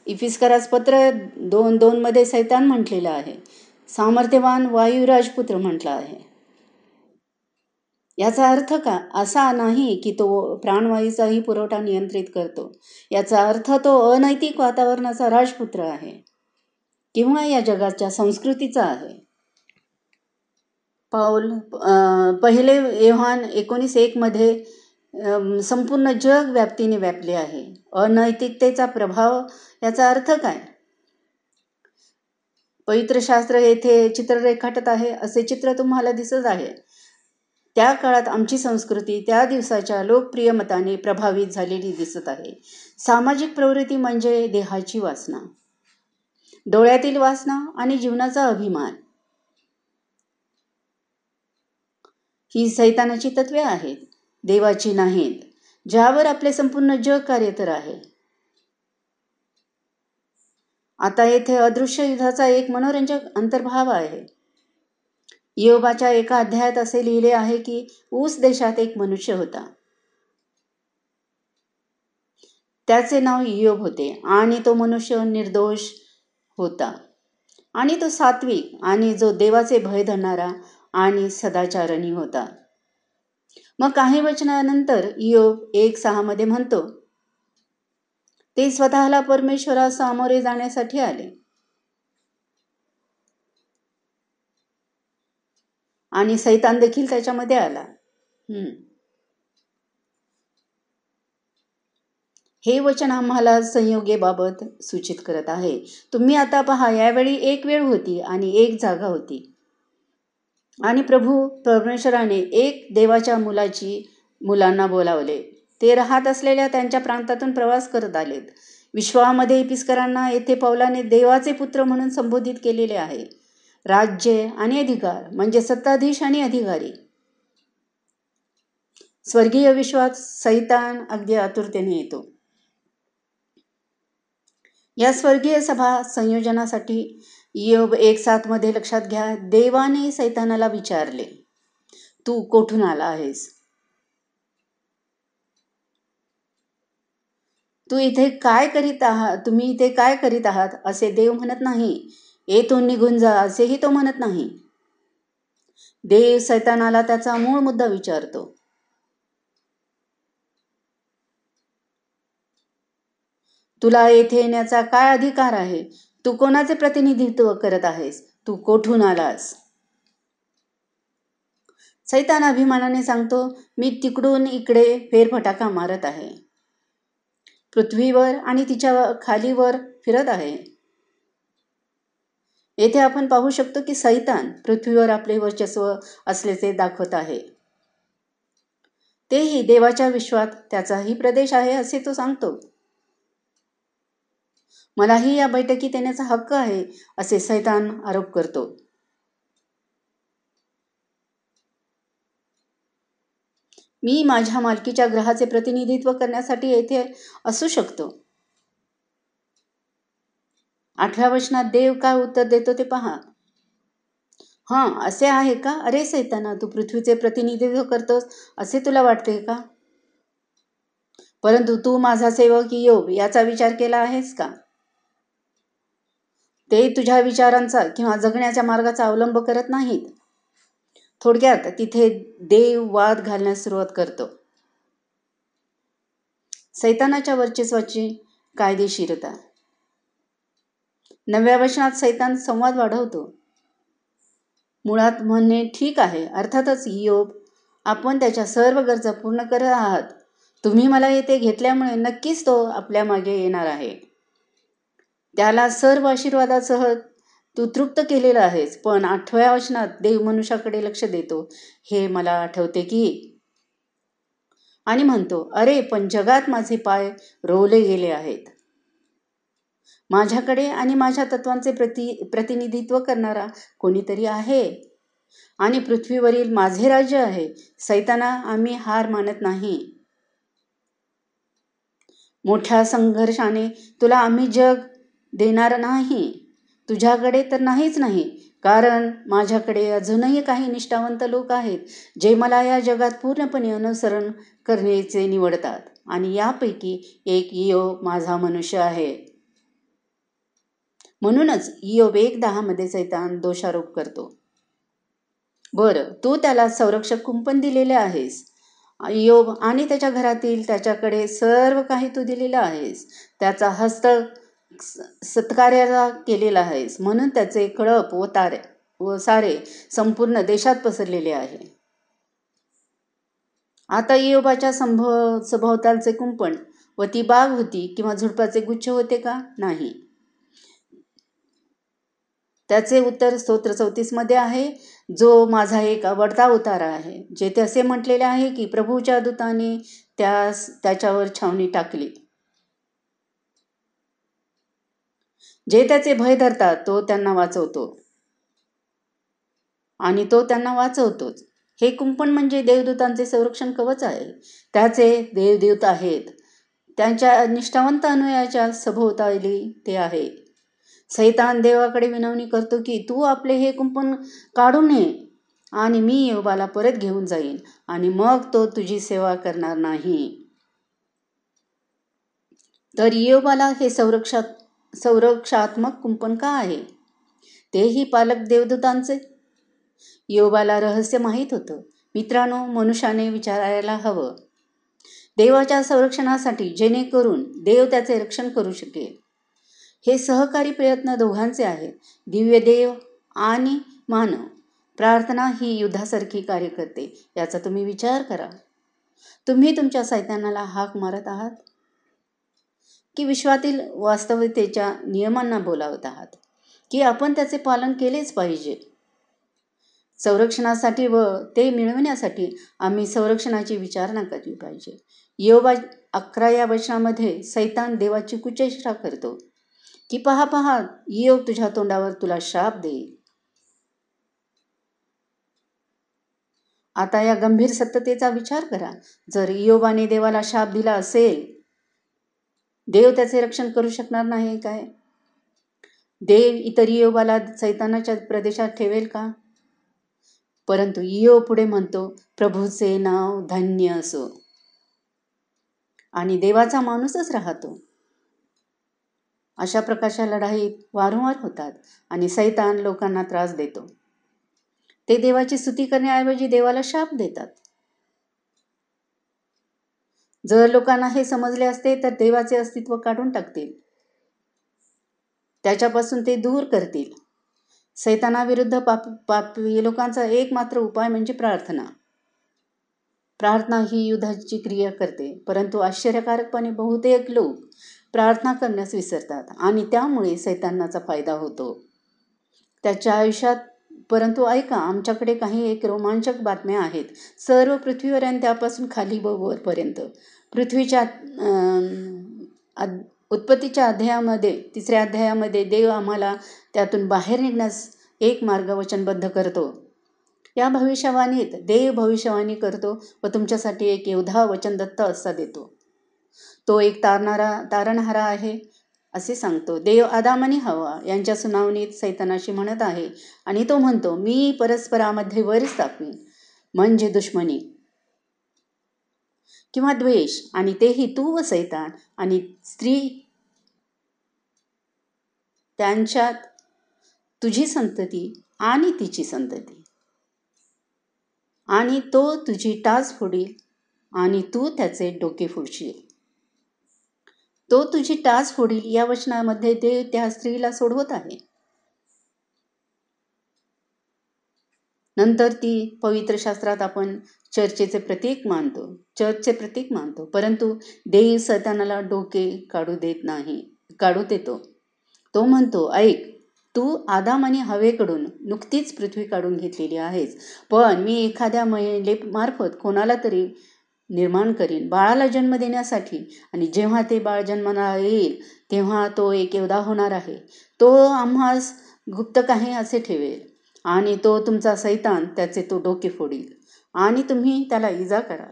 इफिस्करास पत्र दोन दोन मध्ये सैतान म्हटलेलं आहे. सामर्थ्यवान वायुराजपुत्र म्हटलं आहे. याचा अर्थ का? असा नाही की तो प्राणवायूचाही पुरवठा नियंत्रित करतो. याचा अर्थ तो अनैतिक वातावरणाचा राजपुत्र आहे. किंवा या जगाच्या संस्कृतीचा आहे. पाऊल पहिले एव्हान एकोणीस एकमध्ये संपूर्ण जग व्याप्तीने व्यापले आहे. अनैतिकतेचा प्रभाव याचा अर्थ काय? पवित्र शास्त्र येथे चित्र रेखाटत आहे असे चित्र तुम्हाला दिसत आहे. त्या काळात आमची संस्कृती त्या दिवसाच्या लोकप्रिय मताने प्रभावित झालेली दिसत आहे. सामाजिक प्रवृत्ती म्हणजे देहाची वासना. डोळ्यातील वासना आणि जीवनाचा अभिमान. ही सैतानाची तत्वे आहेत देवाची नाहीत ज्यावर आपले संपूर्ण जग कार्य तर आहे. आता येथे अदृश्य युद्धाचा एक मनोरंजक अंतर्भाव आहे. योबाच्या एका अध्यायात असे लिहिले आहे की ऊस देशात एक मनुष्य होता. त्याचे नाव योब होते आणि तो मनुष्य निर्दोष होता. आणि तो सात्विक आणि जो देवाचे भय धरणारा आणि सदाचारणी होता. मग काही वचनानंतर योग एक सहा मध्ये म्हणतो ते स्वतःला परमेश्वरा सामोरे जाण्यासाठी आले. आणि सैतान देखील त्याच्यामध्ये आला. हम्म. हे वचन आम्हाला संयोगेबाबत सूचित करत आहे. तुम्ही आता पहा यावेळी एक वेळ होती आणि एक जागा होती. आणि प्रभू परमेश्वराने एक देवाच्या मुलाची मुलांना बोलावले. ते राहत असलेल्या त्यांच्या प्रांतातून प्रवास करत आलेत. विश्वामध्ये इपिस्करांना येथे पौलाने देवाचे पुत्र म्हणून संबोधित केलेले आहे. राज्य आणि अधिकार म्हणजे सत्ताधीश आणि अधिकारी. स्वर्गीय विश्वात सैतान अगदी आतुरतेने येतो. या स्वर्गीय सभा संयोजनासाठी योग एक सातमध्ये लक्षात घ्या. देवाने सैतानाला विचारले तू कोठून आला आहेस? तू इथे काय करीत आहात तुम्ही इथे काय करीत आहात? असे देव म्हणत नाही. येथून निघून जा असेही तो म्हणत नाही. देव सैतानाला त्याचा मूळ मुद्दा विचारतो. तुला येथे येण्याचा काय अधिकार आहे? तू कोणाचे प्रतिनिधित्व करत आहेस? तू कोठून आलास? सैतान अभिमानाने सांगतो मी तिकडून इकडे फेरफटाका मारत आहे. पृथ्वीवर आणि तिच्या खालीवर फिरत आहे. येथे आपण पाहू शकतो की सैतान पृथ्वीवर आपले वर्चस्व असल्याचे दाखवत आहे. तेही देवाच्या विश्वात त्याचाही प्रदेश आहे असे तो सांगतो. मलाही या बैठकीत येण्याचा हक्क आहे असे सैतान आरोप करतो. मी माझ्या मालकीच्या ग्रहाचे प्रतिनिधित्व करण्यासाठी येथे असू शकतो. आठव्या वचनात देव काय उत्तर देतो ते पहा. हां असे आहे का? अरे सैताना तू पृथ्वीचे प्रतिनिधित्व करतोस असे तुला वाटते का? परंतु तू माझा सेवक योग याचा विचार केला आहेस का? ते तुझ्या विचारांचा किंवा जगण्याच्या मार्गाचा अवलंब करत नाहीत. थोडक्यात तिथे देव वाद घालण्यास सुरुवात करतो. सैतानाच्या वर्चस्वाची कायदेशीरता. नव्या वचनात सैतान संवाद वाढवतो. मुळात म्हणणे ठीक आहे. अर्थातच योग आपण त्याच्या सर्व गरजा पूर्ण करत आहात. तुम्ही मला येथे घेतल्यामुळे नक्कीच तो आपल्या मागे येणार आहे. त्याला सर्व आशीर्वादासह तू तृप्त केलेलं आहेस पण आठव्या वचनात देव मनुष्याकडे लक्ष देतो. हे मला आठवते की आणि म्हणतो अरे पण जगात माझे पाय रोवले गेले आहेत. माझ्याकडे आणि माझ्या तत्वांचे प्रति प्रतिनिधित्व करणारा कोणीतरी आहे. आणि पृथ्वीवरील माझे राज्य आहे. सैताना आम्ही हार मानत नाही. मोठ्या संघर्षाने तुला आम्ही जग देणार नाही. तुझ्याकडे तर नाहीच नाही. कारण माझ्याकडे अजूनही काही निष्ठावंत लोक आहेत जे मला या जगात पूर्णपणे अनुसरण करण्याचे निवडतात. आणि यापैकी एक इयो माझा मनुष्य आहे. म्हणूनच इयोब एक दहामध्ये सैतान दोषारोप करतो. बरं तू त्याला संरक्षक कुंपण दिलेले आहेस. इयोब आणि त्याच्या घरातील त्याच्याकडे सर्व काही तू दिलेलं आहेस. त्याचा स सत्कार्याचा केलेला आहेस. म्हणून त्याचे कळप व तारे व सारे संपूर्ण देशात पसरलेले आहे. आता इयोबाच्या संभव सभोवतालचे कुंपण व ती बाग होती किंवा झुडपाचे गुच्छ होते का? नाही. त्याचे उत्तर स्तोत्र चौतीसमध्ये आहे जो माझा एक आवडता उतारा आहे. जेथे असे म्हटलेले आहे की प्रभूच्या दूताने त्यास त्याच्यावर छावणी टाकली. जे त्याचे भय धरतात तो त्यांना वाचवतो. आणि तो त्यांना वाचवतोच. हे कुंपण म्हणजे देवदूतांचे संरक्षण कवच आहे. त्याचे देवदेवता आहेत. त्यांच्या निष्ठावंत अनुयाच्या सभोवताली ते आहे. सैतान देवाकडे विनवणी करतो की तू आपले हे कुंपण काढून नये आणि मी योबाला परत घेऊन जाईन आणि मग तो तुझी सेवा करणार नाही. तर योबाला हे संरक्षक संरक्षात्मक कुंपण का आहे? तेही पालक देवदूतांचे. योबाला रहस्य माहीत होतं. मित्रांनो मनुष्याने विचारायला हवं. देवाच्या संरक्षणासाठी जेणेकरून देव त्याचे रक्षण करू शकेल. हे सहकारी प्रयत्न दोघांचे आहेत. दिव्य देव आणि मानव. प्रार्थना ही युद्धासारखी कार्य करते याचा तुम्ही विचार करा. तुम्ही तुमच्या सैतानाला हाक मारत आहात? की विश्वातील वास्तविकतेच्या नियमांना बोलावत आहात की आपण त्याचे पालन केलेच पाहिजे. संरक्षणासाठी व ते मिळवण्यासाठी आम्ही संरक्षणाची विचारणा केली पाहिजे. योबा अकरा या वचनामध्ये सैतान देवाची कुचेष्टा करतो की पहा पहा योग तुझ्या तोंडावर तुला शाप देईल. आता या गंभीर सत्यतेचा विचार करा. जर योबाने देवाला शाप दिला असेल देव त्याचे रक्षण करू शकणार नाही काय? देव इतर इयोबाला सैतानाच्या प्रदेशात ठेवेल का? परंतु इयो पुढे म्हणतो प्रभूचे नाव धन्य असो. आणि देवाचा माणूसच राहतो. अशा प्रकारच्या लढाईत वारंवार होतात आणि सैतान लोकांना त्रास देतो. ते देवाची स्तुती करण्याऐवजी देवाला शाप देतात. जर लोकांना हे समजले असते तर देवाचे अस्तित्व काढून टाकतील. त्याच्यापासून ते दूर करतील. सैतानाविरुद्ध पाप पापी लोकांचा एकमात्र उपाय म्हणजे प्रार्थना. प्रार्थना ही युद्धाची क्रिया करते परंतु आश्चर्यकारकपणे बहुतेक लोक प्रार्थना करण्यास विसरतात आणि त्यामुळे सैतानाचा फायदा होतो. त्याच्या आयुष्यात परंतु ऐका आमच्याकडे काही एक रोमांचक बातम्या आहेत. सर्व पृथ्वीवर आणि त्यापासून खाली व वरपर्यंत. पृथ्वीच्या उत्पत्तीच्या अध्यायामध्ये तिसऱ्या अध्यायामध्ये देव आम्हाला त्यातून बाहेर निघण्यास एक मार्ग वचनबद्ध करतो. या भविष्यवाणीत देव भविष्यवाणी करतो व तुमच्यासाठी एक योद्धा वचनदत्त असा देतो. तो एक तारणारा तारणहारा आहे. असे सांगतो. देव आदाम हवा यांच्या सुनावणीत सैतानाशी म्हणत आहे आणि तो म्हणतो मी परस्परामध्ये वर स्थापीन म्हणजे दुश्मनी किंवा द्वेष आणि तेही तू व सैतान आणि स्त्री त्यांच्यात तुझी संतती आणि तिची संतती. आणि तो तुझी टाच फोडील आणि तू त्याचे डोके फोडशील. तो तुझी टाच फोडील या वचनामध्ये देव त्या स्त्रीला सोडवत आहे. नंतर ती पवित्र शास्त्रात आपण चर्चेचे प्रतीक मानतो चर्चचे प्रतीक मानतो परंतु देव सैतानाला डोके काढू देत नाही काढू देतो. तो म्हणतो ऐक तू आदाम आणि हवेकडून नुकतीच पृथ्वी काढून घेतलेली आहेस पण मी एखाद्या महिलेमार्फत कोणाला तरी निर्माण करीन. बाळाला जन्म देण्यासाठी आणि जेव्हा ते बाळ जन्माला येईल तेव्हा तो एक एवढा होणार आहे. तो आम्हास गुप्त काही असे ठेवेल. आणि तो तुमचा सैतान त्याचे तो डोके फोडील. आणि तुम्ही त्याला इजा करा.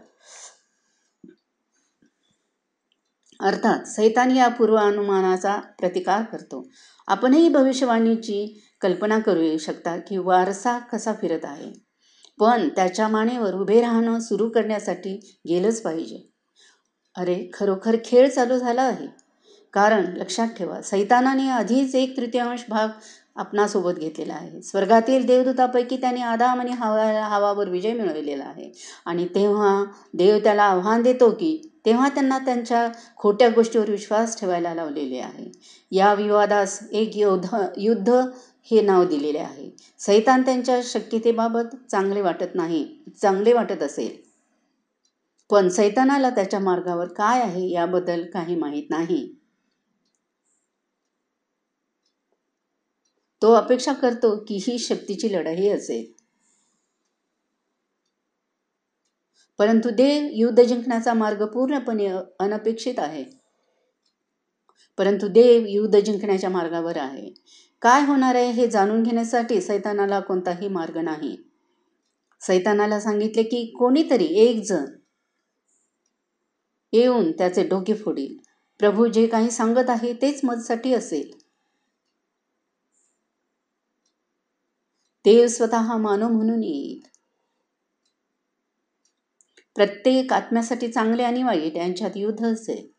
अर्थात सैतान या पूर्वानुमानाचा प्रतिकार करतो. आपणही भविष्यवाणीची कल्पना करू शकता की वारसा कसा फिरत आहे. पण त्याच्या मानेवर उभे राहणं सुरू करण्यासाठी गेलंच पाहिजे. अरे खरोखर खेळ चालू झाला आहे. कारण लक्षात ठेवा सैतानाने आधीच एक तृतीयांश भाग आपणासोबत घेतलेला आहे. स्वर्गातील देवदूतापैकी त्याने आदाम आणि हवा हवावर विजय मिळवलेला आहे. आणि तेव्हा देव त्याला आव्हान देतो की तेव्हा त्यांना त्यांच्या खोट्या गोष्टीवर विश्वास ठेवायला लावलेले आहे. या विवादास एक योद्ध युद्ध हे नाव दिलेले आहे. सैतान त्यांच्या शक्यतेबाबत चांगले वाटत नाही चांगले वाटत असेल. पण सैतानाला त्याच्या मार्गावर काय आहे याबद्दल काही माहीत नाही. तो अपेक्षा करतो की ही शक्तीची लढाई असेल. परंतु देव युद्ध जिंकण्याचा मार्ग पूर्णपणे अनपेक्षित आहे. परंतु देव युद्ध जिंकण्याच्या मार्गावर आहे. काय होणार आहे हे जाणून घेण्यासाठी सैतानाला कोणताही मार्ग नाही. सैतानाला सांगितले की कोणीतरी एक जण येऊन त्याचे डोके फोडील. प्रभू जे काही सांगत आहे तेच मजसाठी असेल. देव स्वतः मानव म्हणून येईल. प्रत्येक आत्म्यासाठी चांगले आणि वाईट यांच्यात युद्ध असेल.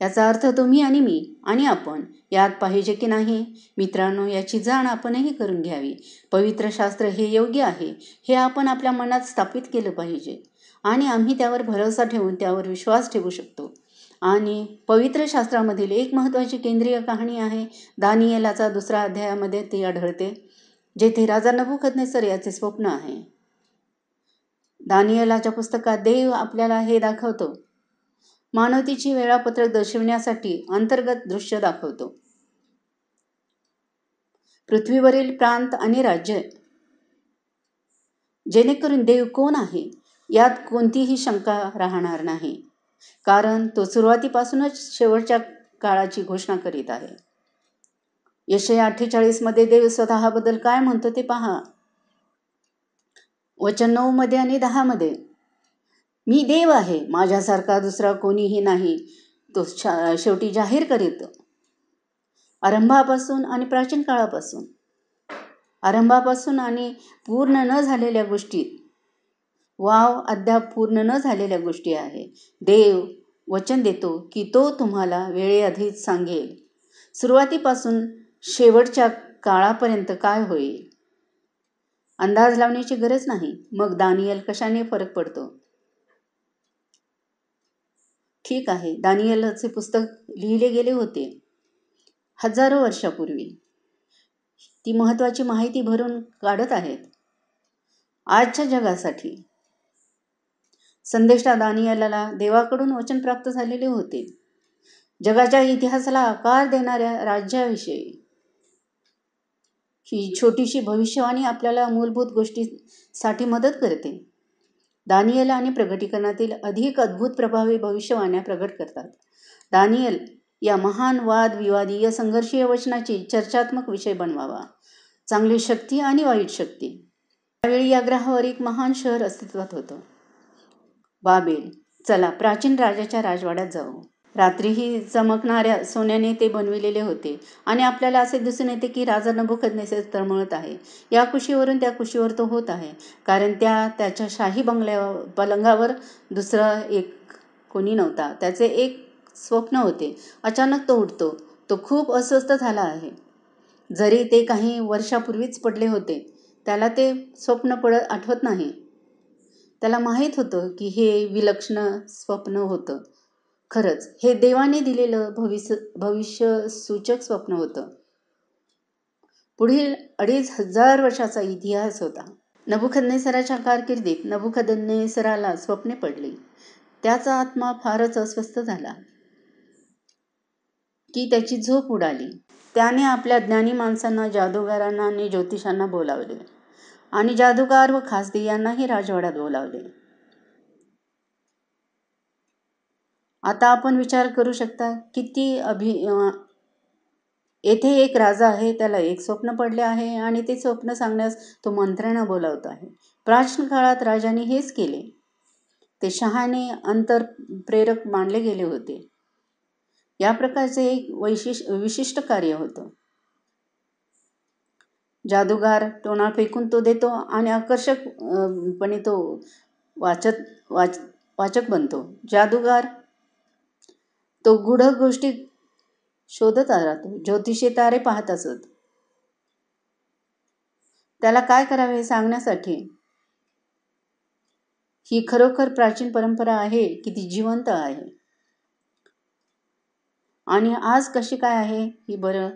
याचा अर्थ तुम्ही आणि मी आणि आपण यात पाहिजे की नाही? मित्रांनो याची जाण आपणही करून घ्यावी. पवित्र शास्त्र हे योग्य आहे. हे आपण आपल्या मनात स्थापित केलं पाहिजे. आणि आम्ही त्यावर भरोसा ठेवून त्यावर विश्वास ठेवू शकतो. आणि पवित्र शास्त्रामधील एक महत्त्वाची केंद्रीय कहाणी आहे. दानियलाचा दुसरा अध्यायामध्ये ती आढळते जेथे राजा नभुखदनेसर याचे स्वप्न आहे. दानियलाच्या पुस्तकात देव आपल्याला हे दाखवतो मानवतीची वेळापत्रक दर्शविण्यासाठी अंतर्गत दृश्य दाखवतो. पृथ्वीवरील प्रांत आणि राज्य. जेणेकरून देव कोण आहे? यात कोणतीही शंका राहणार नाही. कारण तो सुरुवातीपासूनच शेवटच्या काळाची घोषणा करीत आहे. यशया अठ्ठेचाळीसमध्ये देव स्वतःबद्दल काय म्हणतो ते पहा. वचनमध्ये आणि दहामध्ये. मी देव आहे माझ्यासारखा दुसरा कोणीही नाही तो शेवटी जाहीर करीत. आरंभापासून आणि प्राचीन काळापासून. आरंभापासून आणि पूर्ण न झालेल्या गोष्टी. वाव अद्याप पूर्ण न झालेल्या गोष्टी आहे. देव वचन देतो की तो तुम्हाला वेळेआधीच सांगेल. सुरुवातीपासून शेवटच्या काळापर्यंत काय होईल? अंदाज लावण्याची गरज नाही. मग दानियल कशाने फरक पडतो? ठीक आहे. दानियलचे पुस्तक लिहिले गेले होते. हजारो वर्षापूर्वी. ती महत्त्वाची माहिती भरून काढत आहेत. आजच्या जगासाठी. संदेष्टा दानियाला देवाकडून वचन प्राप्त झालेले होते. जगाच्या इतिहासाला आकार देणाऱ्या राज्याविषयी. ही छोटीशी भविष्यवाणी आपल्याला मूलभूत गोष्टीसाठी मदत करते. दानियल आणि प्रगटीकरणातील अधिक अद्भुत प्रभावी भविष्यवाण्या प्रगट करतात. दानियल या महान वादविवादीय संघर्षीय वचनाची चर्चात्मक विषय बनवावा. चांगली शक्ती आणि वाईट शक्ती. त्यावेळी या ग्रहावर एक महान शहर अस्तित्वात होतं. बाबेल चला प्राचीन राजाच्या राजवाड्यात जाऊ. रात्रीही चमकणाऱ्या सोन्याने ते बनविलेले होते. आणि आपल्याला असे दिसून येते की राजा नभोखदनेसे तळमळत आहे. या कुशीवरून त्या कुशीवर तो होत आहे. कारण त्या त्याच्या शाही बंगल्या पलंगावर दुसरं एक कोणी नव्हता. त्याचे एक स्वप्न होते. अचानक तो उठतो तो खूप अस्वस्थ झाला आहे. जरी ते काही वर्षापूर्वीच पडले होते त्याला ते स्वप्न पडत आठवत नाही. त्याला माहीत होतं की हे विलक्षण स्वप्न होतं. खरंच हे देवाने दिलेलं भविष्य भविष्य सूचक स्वप्न होतं. पुढील अडीच हजार वर्षाचा इतिहास होता. नभुखदनेसराच्या कारकिर्दीत नभुखदनेसराला स्वप्ने पडली. त्याचा आत्मा फारच अस्वस्थ झाला की त्याची झोप उडाली. त्याने आपल्या ज्ञानी माणसांना जादूगारांना आणि ज्योतिषांना बोलावले आणि जादूगार व खासदी यांनाही राजवाड्यात बोलावले. आता आपण विचार करू शकता किती अभि येथे एक राजा आहे त्याला एक स्वप्न पडले आहे आणि ते स्वप्न सांगण्यास तो मंत्र्यांना बोलावत आहे. प्राचीन काळात राजाने हेच केले. ते शहाणे अंतर प्रेरक मानले गेले होते. या प्रकारचे एक वैशिष विशिष्ट कार्य होतं. जादूगार टोणा फेकून तो देतो आणि आकर्षकपणे तो वाचत वाच वाचक बनतो. जादूगार तो गुढ गोष्टी शोधत राहतो ज्योतिषी तारे पाहत असत. त्याला काय करावे हे सांगण्यासाठी ही खरोखर प्राचीन परंपरा आहे की ती जिवंत आहे? आणि आज कशी काय आहे ही बरं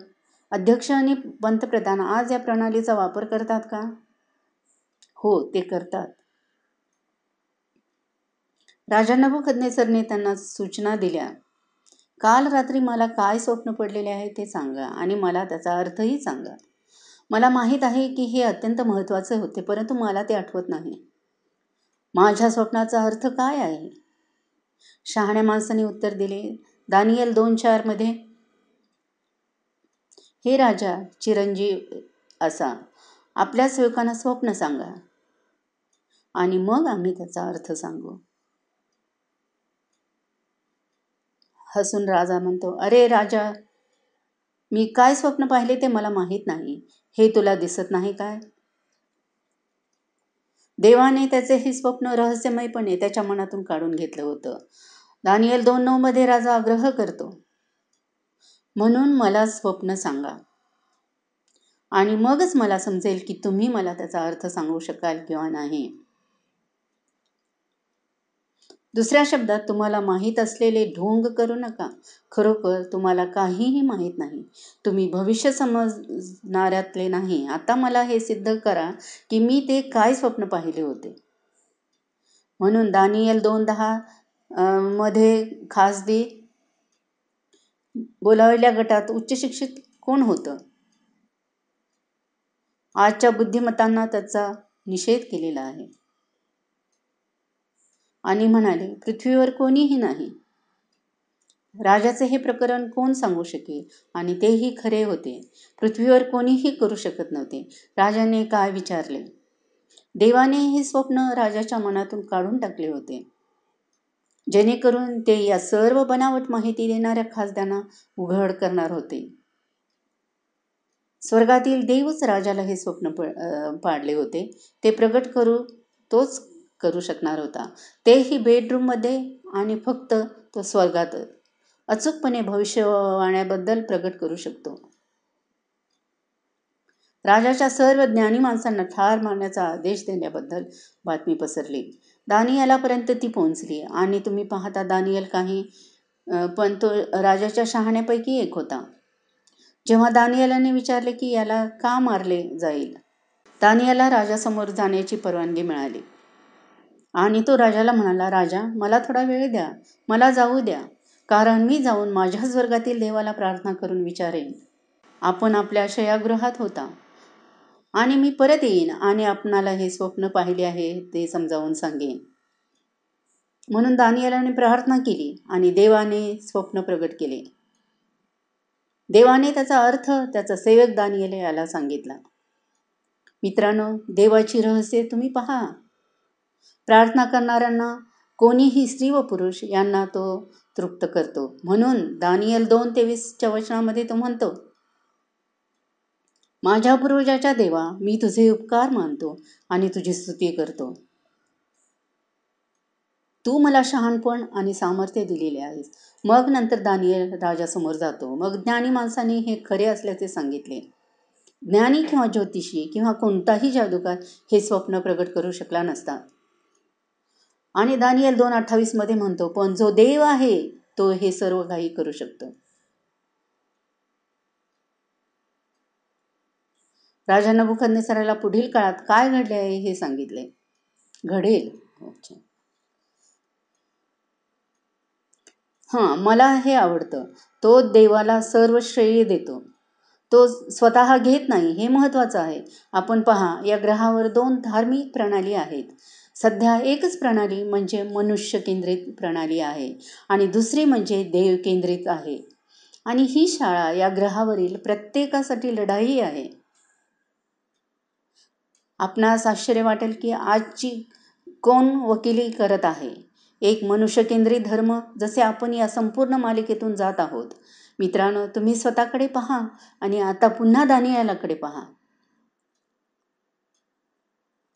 अध्यक्ष आणि पंतप्रधान आज या प्रणालीचा वापर करतात का? हो ते करतात. राजा नभोखदनेसरने त्यांना सूचना दिल्या. काल रात्री मला काय स्वप्न पडलेले आहे ते सांगा आणि मला त्याचा अर्थही सांगा. मला माहीत आहे की हे अत्यंत महत्त्वाचे होते परंतु मला ते आठवत नाही. माझ्या स्वप्नाचा अर्थ काय आहे? शहाण्या माणसाने उत्तर दिले दानियल दोन चारमध्ये हे राजा चिरंजीव असा. आपल्या सेवकांना स्वप्न सांगा आणि मग आम्ही त्याचा अर्थ सांगू. हसून राजा म्हणतो अरे राजा मी काय स्वप्न पाहिले ते मला माहीत नाही. हे तुला दिसत नाही काय? देवाने त्याचे हे स्वप्न रहस्यमयपणे त्याच्या मनातून काढून घेतलं होतं. दानियल दोन नऊ मध्ये राजा आग्रह करतो म्हणून मला स्वप्न सांगा. आणि मगच मला समजेल की तुम्ही मला त्याचा अर्थ सांगू शकाल किंवा नाही. दुसऱ्या शब्दात तुम्हाला माहीत असलेले ढोंग करू नका. खरोखर तुम्हाला काहीही माहीत नाही. तुम्ही भविष्य समजणाऱ्यातले नाही. आता मला हे सिद्ध करा की मी ते काय स्वप्न पाहिले होते. म्हणून दानियल दोन दहा मध्ये खासदी बोलावलेल्या गटात उच्च शिक्षित कोण होतं? आजच्या बुद्धिमत्तांना त्याचा निषेध केलेला आहे. आणि म्हणाले पृथ्वीवर कोणीही नाही. राजाचे हे प्रकरण कोण सांगू शकेल? आणि तेही खरे होते. पृथ्वीवर कोणीही करू शकत नव्हते. राजाने काय विचारले? देवाने हे स्वप्न राजाच्या मनातून काढून टाकले होते. जेणेकरून ते या सर्व बनावट माहिती देणाऱ्या खासदारांना उघड करणार होते. स्वर्गातील देवच राजाला हे स्वप्न पाडले होते. ते प्रगट करू तोच करू शकणार होता. तेही बेडरूममध्ये आणि फक्त तो स्वर्गात अचूकपणे भविष्यवाण्याबद्दल प्रगट करू शकतो. राजाच्या सर्व ज्ञानी माणसांना ठार मारण्याचा आदेश देण्याबद्दल बातमी पसरली. दानियालापर्यंत ती पोहोचली आणि तुम्ही पाहता दानियल काही पण तो राजाच्या शहाण्यापैकी एक होता. जेव्हा दानियालाने विचारले की याला का मारले जाईल? दानियाला राजासमोर जाण्याची परवानगी मिळाली. आणि तो राजाला म्हणाला राजा मला थोडा वेळ द्या मला जाऊ द्या कारण मी जाऊन माझ्याच वर्गातील देवाला प्रार्थना करून विचारेन. आपण आपल्या शयागृहात होता. आणि मी परत येईन आणि आपणाला हे स्वप्न पाहिले आहे ते समजावून सांगेन. म्हणून दानियालाने प्रार्थना केली आणि देवाने स्वप्न प्रगट केले. देवाने त्याचा अर्थ त्याचा सेवक दानियले याला सांगितला मित्रांनो देवाची रहस्य तुम्ही पहा. प्रार्थना करणाऱ्यांना कोणीही स्त्री व पुरुष यांना तो तृप्त करतो. म्हणून दानियल दोन तेवीसच्या वचनामध्ये तो म्हणतो माझ्या पूर्वजाच्या देवा मी तुझे उपकार मानतो आणि तुझी स्तुती करतो. तू मला शहाणपण आणि सामर्थ्य दिलेले आहेस. मग नंतर दानियल राजासमोर जातो. मग ज्ञानी माणसाने हे खरे असल्याचे सांगितले. ज्ञानी किंवा ज्योतिषी किंवा कोणताही जादूकार हे स्वप्न प्रगट करू शकला नसता. आणि दानियल दोन मध्ये म्हणतो पण जो देव आहे तो हे सर्व काही करू शकतो. राजा नभुखंदेसराला पुढील काळात काय घडले आहे हे सांगितले. घडेल. हो, अच्छा. हां मला हे आवडतं. तो देवाला सर्व श्रेय देतो. तो स्वतः घेत नाही हे महत्त्वाचं आहे. आपण पहा या ग्रहावर दोन धार्मिक प्रणाली आहेत. सध्या एकच प्रणाली म्हणजे मनुष्य केंद्रित प्रणाली आहे आणि दुसरी म्हणजे देव केंद्रित आहे. आणि ही शाळा या ग्रहावरील प्रत्येकासाठी लढाई आहे. आपणास आश्चर्य वाटेल की आजची कोण वकिली करत आहे? एक मनुष्यकेंद्रित धर्म जसे आपण या संपूर्ण मालिकेतून जात आहोत. मित्रांनो तुम्ही स्वतःकडे पहा आणि आता पुन्हा दानियालाकडे पहा.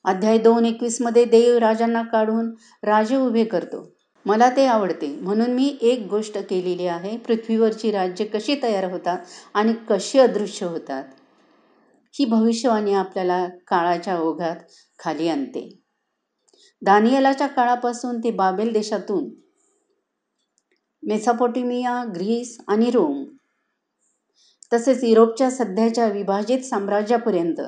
अध्याय दोन एकवीसमध्ये देव राजांना काढून राजे उभे करतो. मला ते आवडते. म्हणून मी एक गोष्ट केलेली आहे. पृथ्वीवरची राज्य कशी तयार होतात आणि कशी अदृश्य होतात ही भविष्यवाणी आपल्याला काळाच्या ओघात खाली आणते. दानियलाच्या काळापासून ते बाबेल देशातून मेसापोटिमिया ग्रीस आणि रोम तसेच युरोपच्या सध्याच्या विभाजित साम्राज्यापर्यंत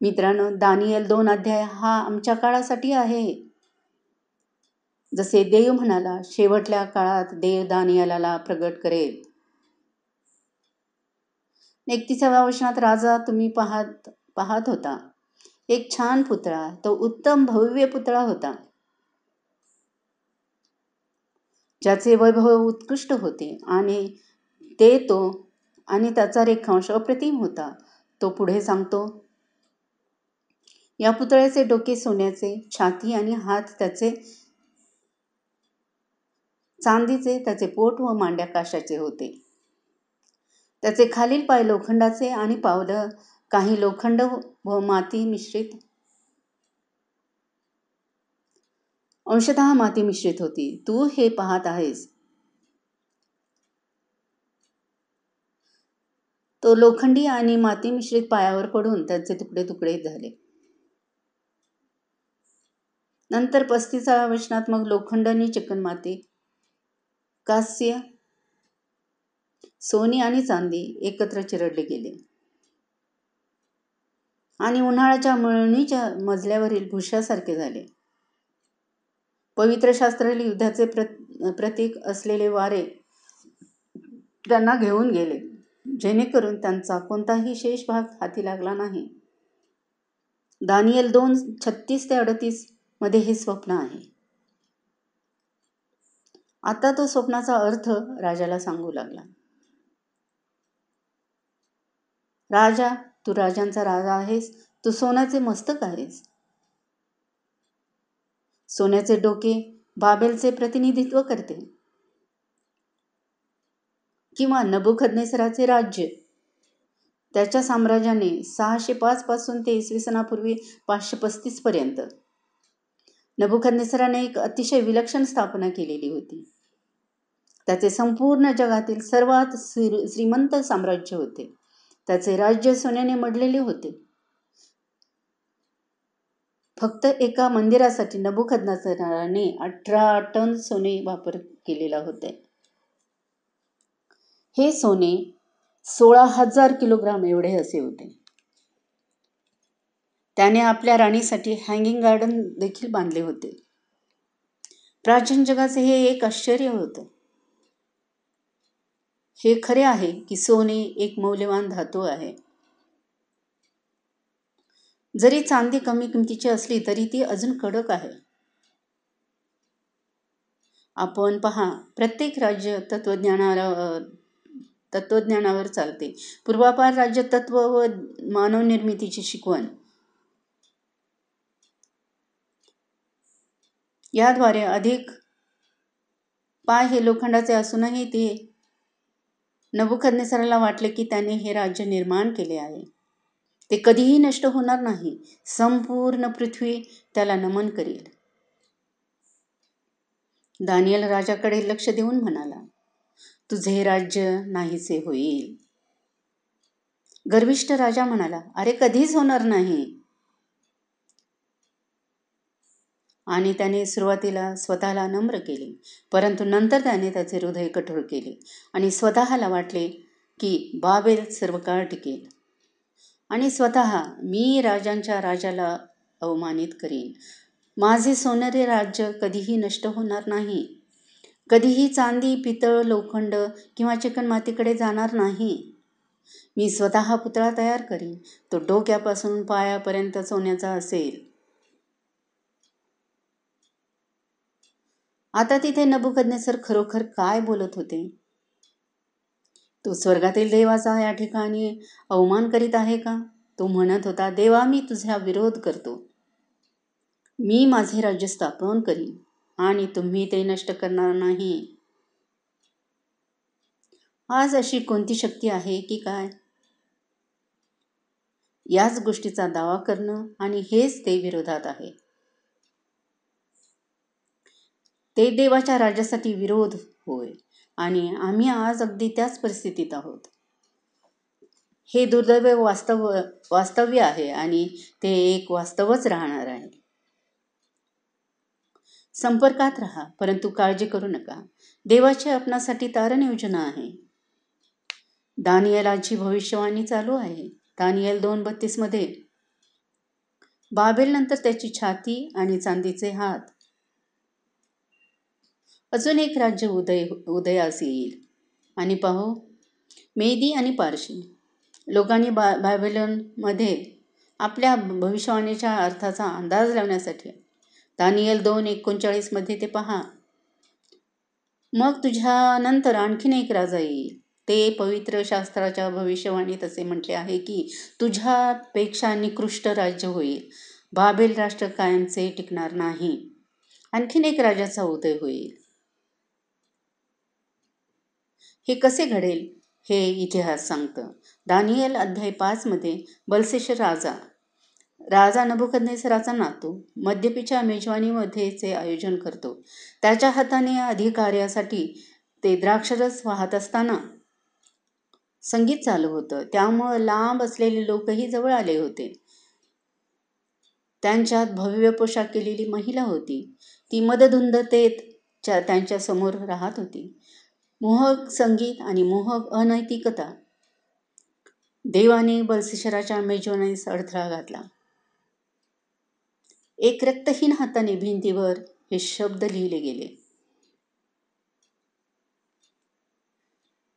मित्रांनो दानियल दोन अध्याय हा आमच्या काळासाठी आहे. जसे देव म्हणाला शेवटल्या काळात देव दानियलाला प्रगट करेल. एकतीसाव्या वचनात राजा तुम्ही पाहत पाहत होता. एक छान पुतळा तो उत्तम भव्य पुतळा होता. ज्याचे वैभव उत्कृष्ट होते आणि ते तो आणि त्याचा रेखांश अप्रतिम होता. तो पुढे सांगतो या पुतळ्याचे डोके सोन्याचे छाती आणि हात त्याचे चांदीचे त्याचे पोट व मांड्या काशाचे होते. त्याचे खालील पाय लोखंडाचे आणि पावलं काही लोखंड व माती मिश्रित अंशतः माती मिश्रित होती. तू हे पाहत आहेस. तो लोखंडी आणि माती मिश्रित पायावर पडून त्याचे तुकडे तुकडे झाले. नंतर पस्तीसाव्या वचनात मग लोखंडनी चिकणमाती कास्य सोनी आणि चांदी एकत्र चिरडले गेले. आणि उन्हाळ्याच्या मळणीच्या मजल्यावरील भुशासारखे झाले. पवित्र शास्त्र युद्धाचे प्रतीक असलेले वारे त्यांना घेऊन गेले जेणेकरून त्यांचा कोणताही शेष भाग हाती लागला नाही. दानियल दोन छत्तीस ते अडतीस मध्ये हे स्वप्न आहे. आता तो स्वप्नाचा अर्थ राजाला सांगू लागला. राजा तू राजांचा राजा आहेस तू सोन्याचे मस्तक आहेस. सोन्याचे डोके बाबेलचे प्रतिनिधित्व करते. किंवा नबुखदनेसराचे राज्य. त्याच्या साम्राज्याने सहाशे पाच पासून ते इसवी सणापूर्वी पाचशे पस्तीस पर्यंत. नबुखदनेसराने एक अतिशय विलक्षण स्थापना केलेली होती. त्याचे संपूर्ण जगातील सर्वात श्रीमंत साम्राज्य होते. त्याचे राज्य सोन्याने मडलेले होते. फक्त एका मंदिरासाठी नभोखदनासराने अठरा टन सोने वापर केलेला होते. हे सोने सोळा हजार किलोग्राम एवढे असे होते. त्याने आपल्या राणीसाठी हँगिंग गार्डन देखील बांधले होते. प्राचीन जगाचे हे एक आश्चर्य होतं. हे खरे आहे की सोने एक मौल्यवान धातू आहे. जरी चांदी कमी किमतीची असली तरी ती अजून कडक आहे. आपण पहा प्रत्येक राज्य तत्वज्ञानावर तत्वज्ञानावर चालते. पूर्वापार राज्य तत्व व मानवनिर्मितीची शिकवण. याद्वारे अधिक पाय हे लोखंडाचे असूनही ते नभुखदनेसराला वाटले की त्याने हे राज्य निर्माण केले आहे. ते कधीही नष्ट होणार नाही. संपूर्ण पृथ्वी त्याला नमन करेल. दानियल राजाकडे लक्ष देऊन म्हणाला तुझे राज्य नाहीसे होईल. गर्विष्ठ राजा म्हणाला अरे कधीच होणार नाही. आणि त्याने सुरुवातीला स्वतःला नम्र केले. परंतु नंतर त्याने त्याचे हृदय कठोर केले आणि स्वतःला वाटले की बाबेल सर्व काळ टिकेल आणि स्वतः मी राजांच्या राजाला अवमानित करीन. माझे सोनेरे राज्य कधीही नष्ट होणार नाही. कधीही चांदी पितळ लोखंड किंवा चिकणमातीकडे जाणार नाही. मी स्वतः पुतळा तयार करीन. तो डोक्यापासून पायापर्यंत सोन्याचा असेल. आता तिथे नबुकज्ञेसर खरोखर काय बोलत होते? तो स्वर्गातील देवाचा या ठिकाणी अवमान करीत आहे का? तो म्हणत होता देवा मी तुझा विरोध करतो. मी माझे राज्य स्थापन करीन आणि तुम्ही ते नष्ट करणार नाही. आज अशी कोणती शक्ती आहे की काय? याच गोष्टीचा दावा करणं आणि हेच ते विरोधात आहे. ते देवाच्या राज्यासाठी विरोध होय. आणि आम्ही आज अगदी त्याच परिस्थितीत आहोत. हे दुर्दैव वास्तव वास्तव्य आहे आणि ते एक वास्तवच राहणार आहे. संपर्कात राहा परंतु काळजी करू नका. देवाची आपणासाठी तारण योजना आहे दानियलाची भविष्यवाणी चालू आहे. दानियल दोन बत्तीसमध्ये. बाबेलनंतर बाबेल नंतर त्याची छाती आणि चांदीचे हात अजून एक राज्य उदय उदयास येईल. आणि पाहू मेदी आणि पारशी. लोकांनी बा बायबेलनमध्ये आपल्या भविष्यवाणीच्या अर्थाचा अंदाज लावण्यासाठी दानियल दोन एकोणचाळीसमध्ये ते पहा मग तुझ्यानंतर आणखीन एक राजा येईल. ते पवित्र शास्त्राच्या भविष्यवाणीत असे म्हटले आहे की तुझ्यापेक्षा निकृष्ट राज्य होईल. बाबेल राष्ट्र कायमचे टिकणार नाही. आणखीन एक राजाचा उदय होईल. हे कसे घडेल हे इतिहास सांगतं. दानियल अध्याय पाचमध्ये बलशेष राजा राजा नभुकनेसराचा नातू मद्यपीच्या मेजवानीमध्येचे आयोजन करतो. त्याच्या हाताने अधिकार्यासाठी ते द्राक्षरस वाहत असताना संगीत चालू होतं. त्यामुळं लांब असलेले लोकही जवळ आले होते. त्यांच्यात भव्य पोशाख केलेली महिला होती. ती मदधुंदतेत त्यांच्यासमोर राहत होती. मोहक संगीत आणि मोहक अनैतिकता. देवाने बलसिशराच्या मेजवानीस अडथळा घातला. एक रक्तहीन हाताने भिंतीवर हे शब्द लिहिले गेले.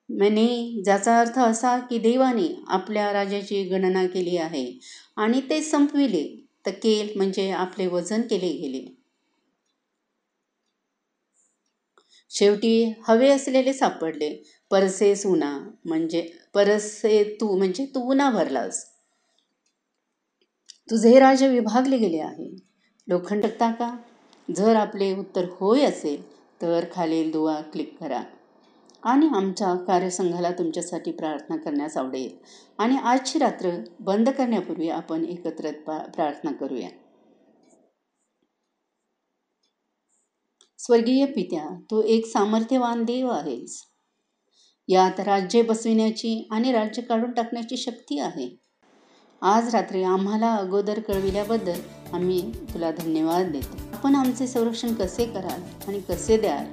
मेने ज्याचा अर्थ असा की देवाने आपल्या राजाची गणना केली आहे आणि ते संपविले तर केल म्हणजे आपले वजन केले गेले. शेवटी हवे असलेले सापडले. परसे सुना म्हणजे परसे तू म्हणजे तू उन्हा भरलास. तुझे राज्य विभागले गेले आहे. लोखंड का? जर आपले उत्तर होय असेल तर खालील दुवा क्लिक करा. आणि आमच्या कार्यसंघाला तुमच्यासाठी प्रार्थना करण्यास आवडेल. आणि आजची रात्र बंद करण्यापूर्वी आपण एकत्र प्रार्थना करूया. स्वर्गीय पित्या तू एक सामर्थ्यवान देव आहेस. यात राज्य बसविण्याची आणि राज्य काढून टाकण्याची शक्ती आहे. आज रात्री आम्हाला अगोदर कळविल्याबद्दल आम्ही तुला धन्यवाद देतो. आपण आमचे संरक्षण कसे कराल आणि कसे द्याल?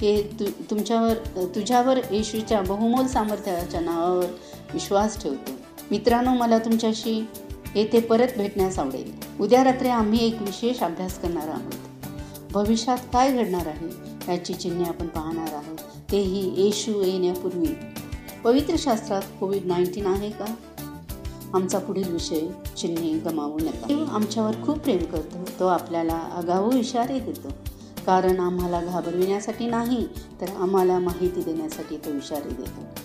हे तु तुमच्यावर तुझ्यावर येशूच्या बहुमोल सामर्थ्याच्या नावावर विश्वास ठेवतो. मित्रांनो मला तुमच्याशी येथे परत भेटण्यास आवडेल. उद्या रात्री आम्ही एक विशेष अभ्यास करणार आहोत. भविष्यात काय घडणार आहे याची चिन्हे आपण पाहणार आहोत. तेही येशू येण्यापूर्वी. पवित्र शास्त्रात कोविड नाईन्टीन आहे का? आमचा पुढील विषय चिन्हे गमावू नका. देव आमच्यावर खूप प्रेम करतो. तो आपल्याला आगाऊ इशारे देतो. कारण आम्हाला घाबरविण्यासाठी नाही तर आम्हाला माहिती देण्यासाठी तो इशारे देतो.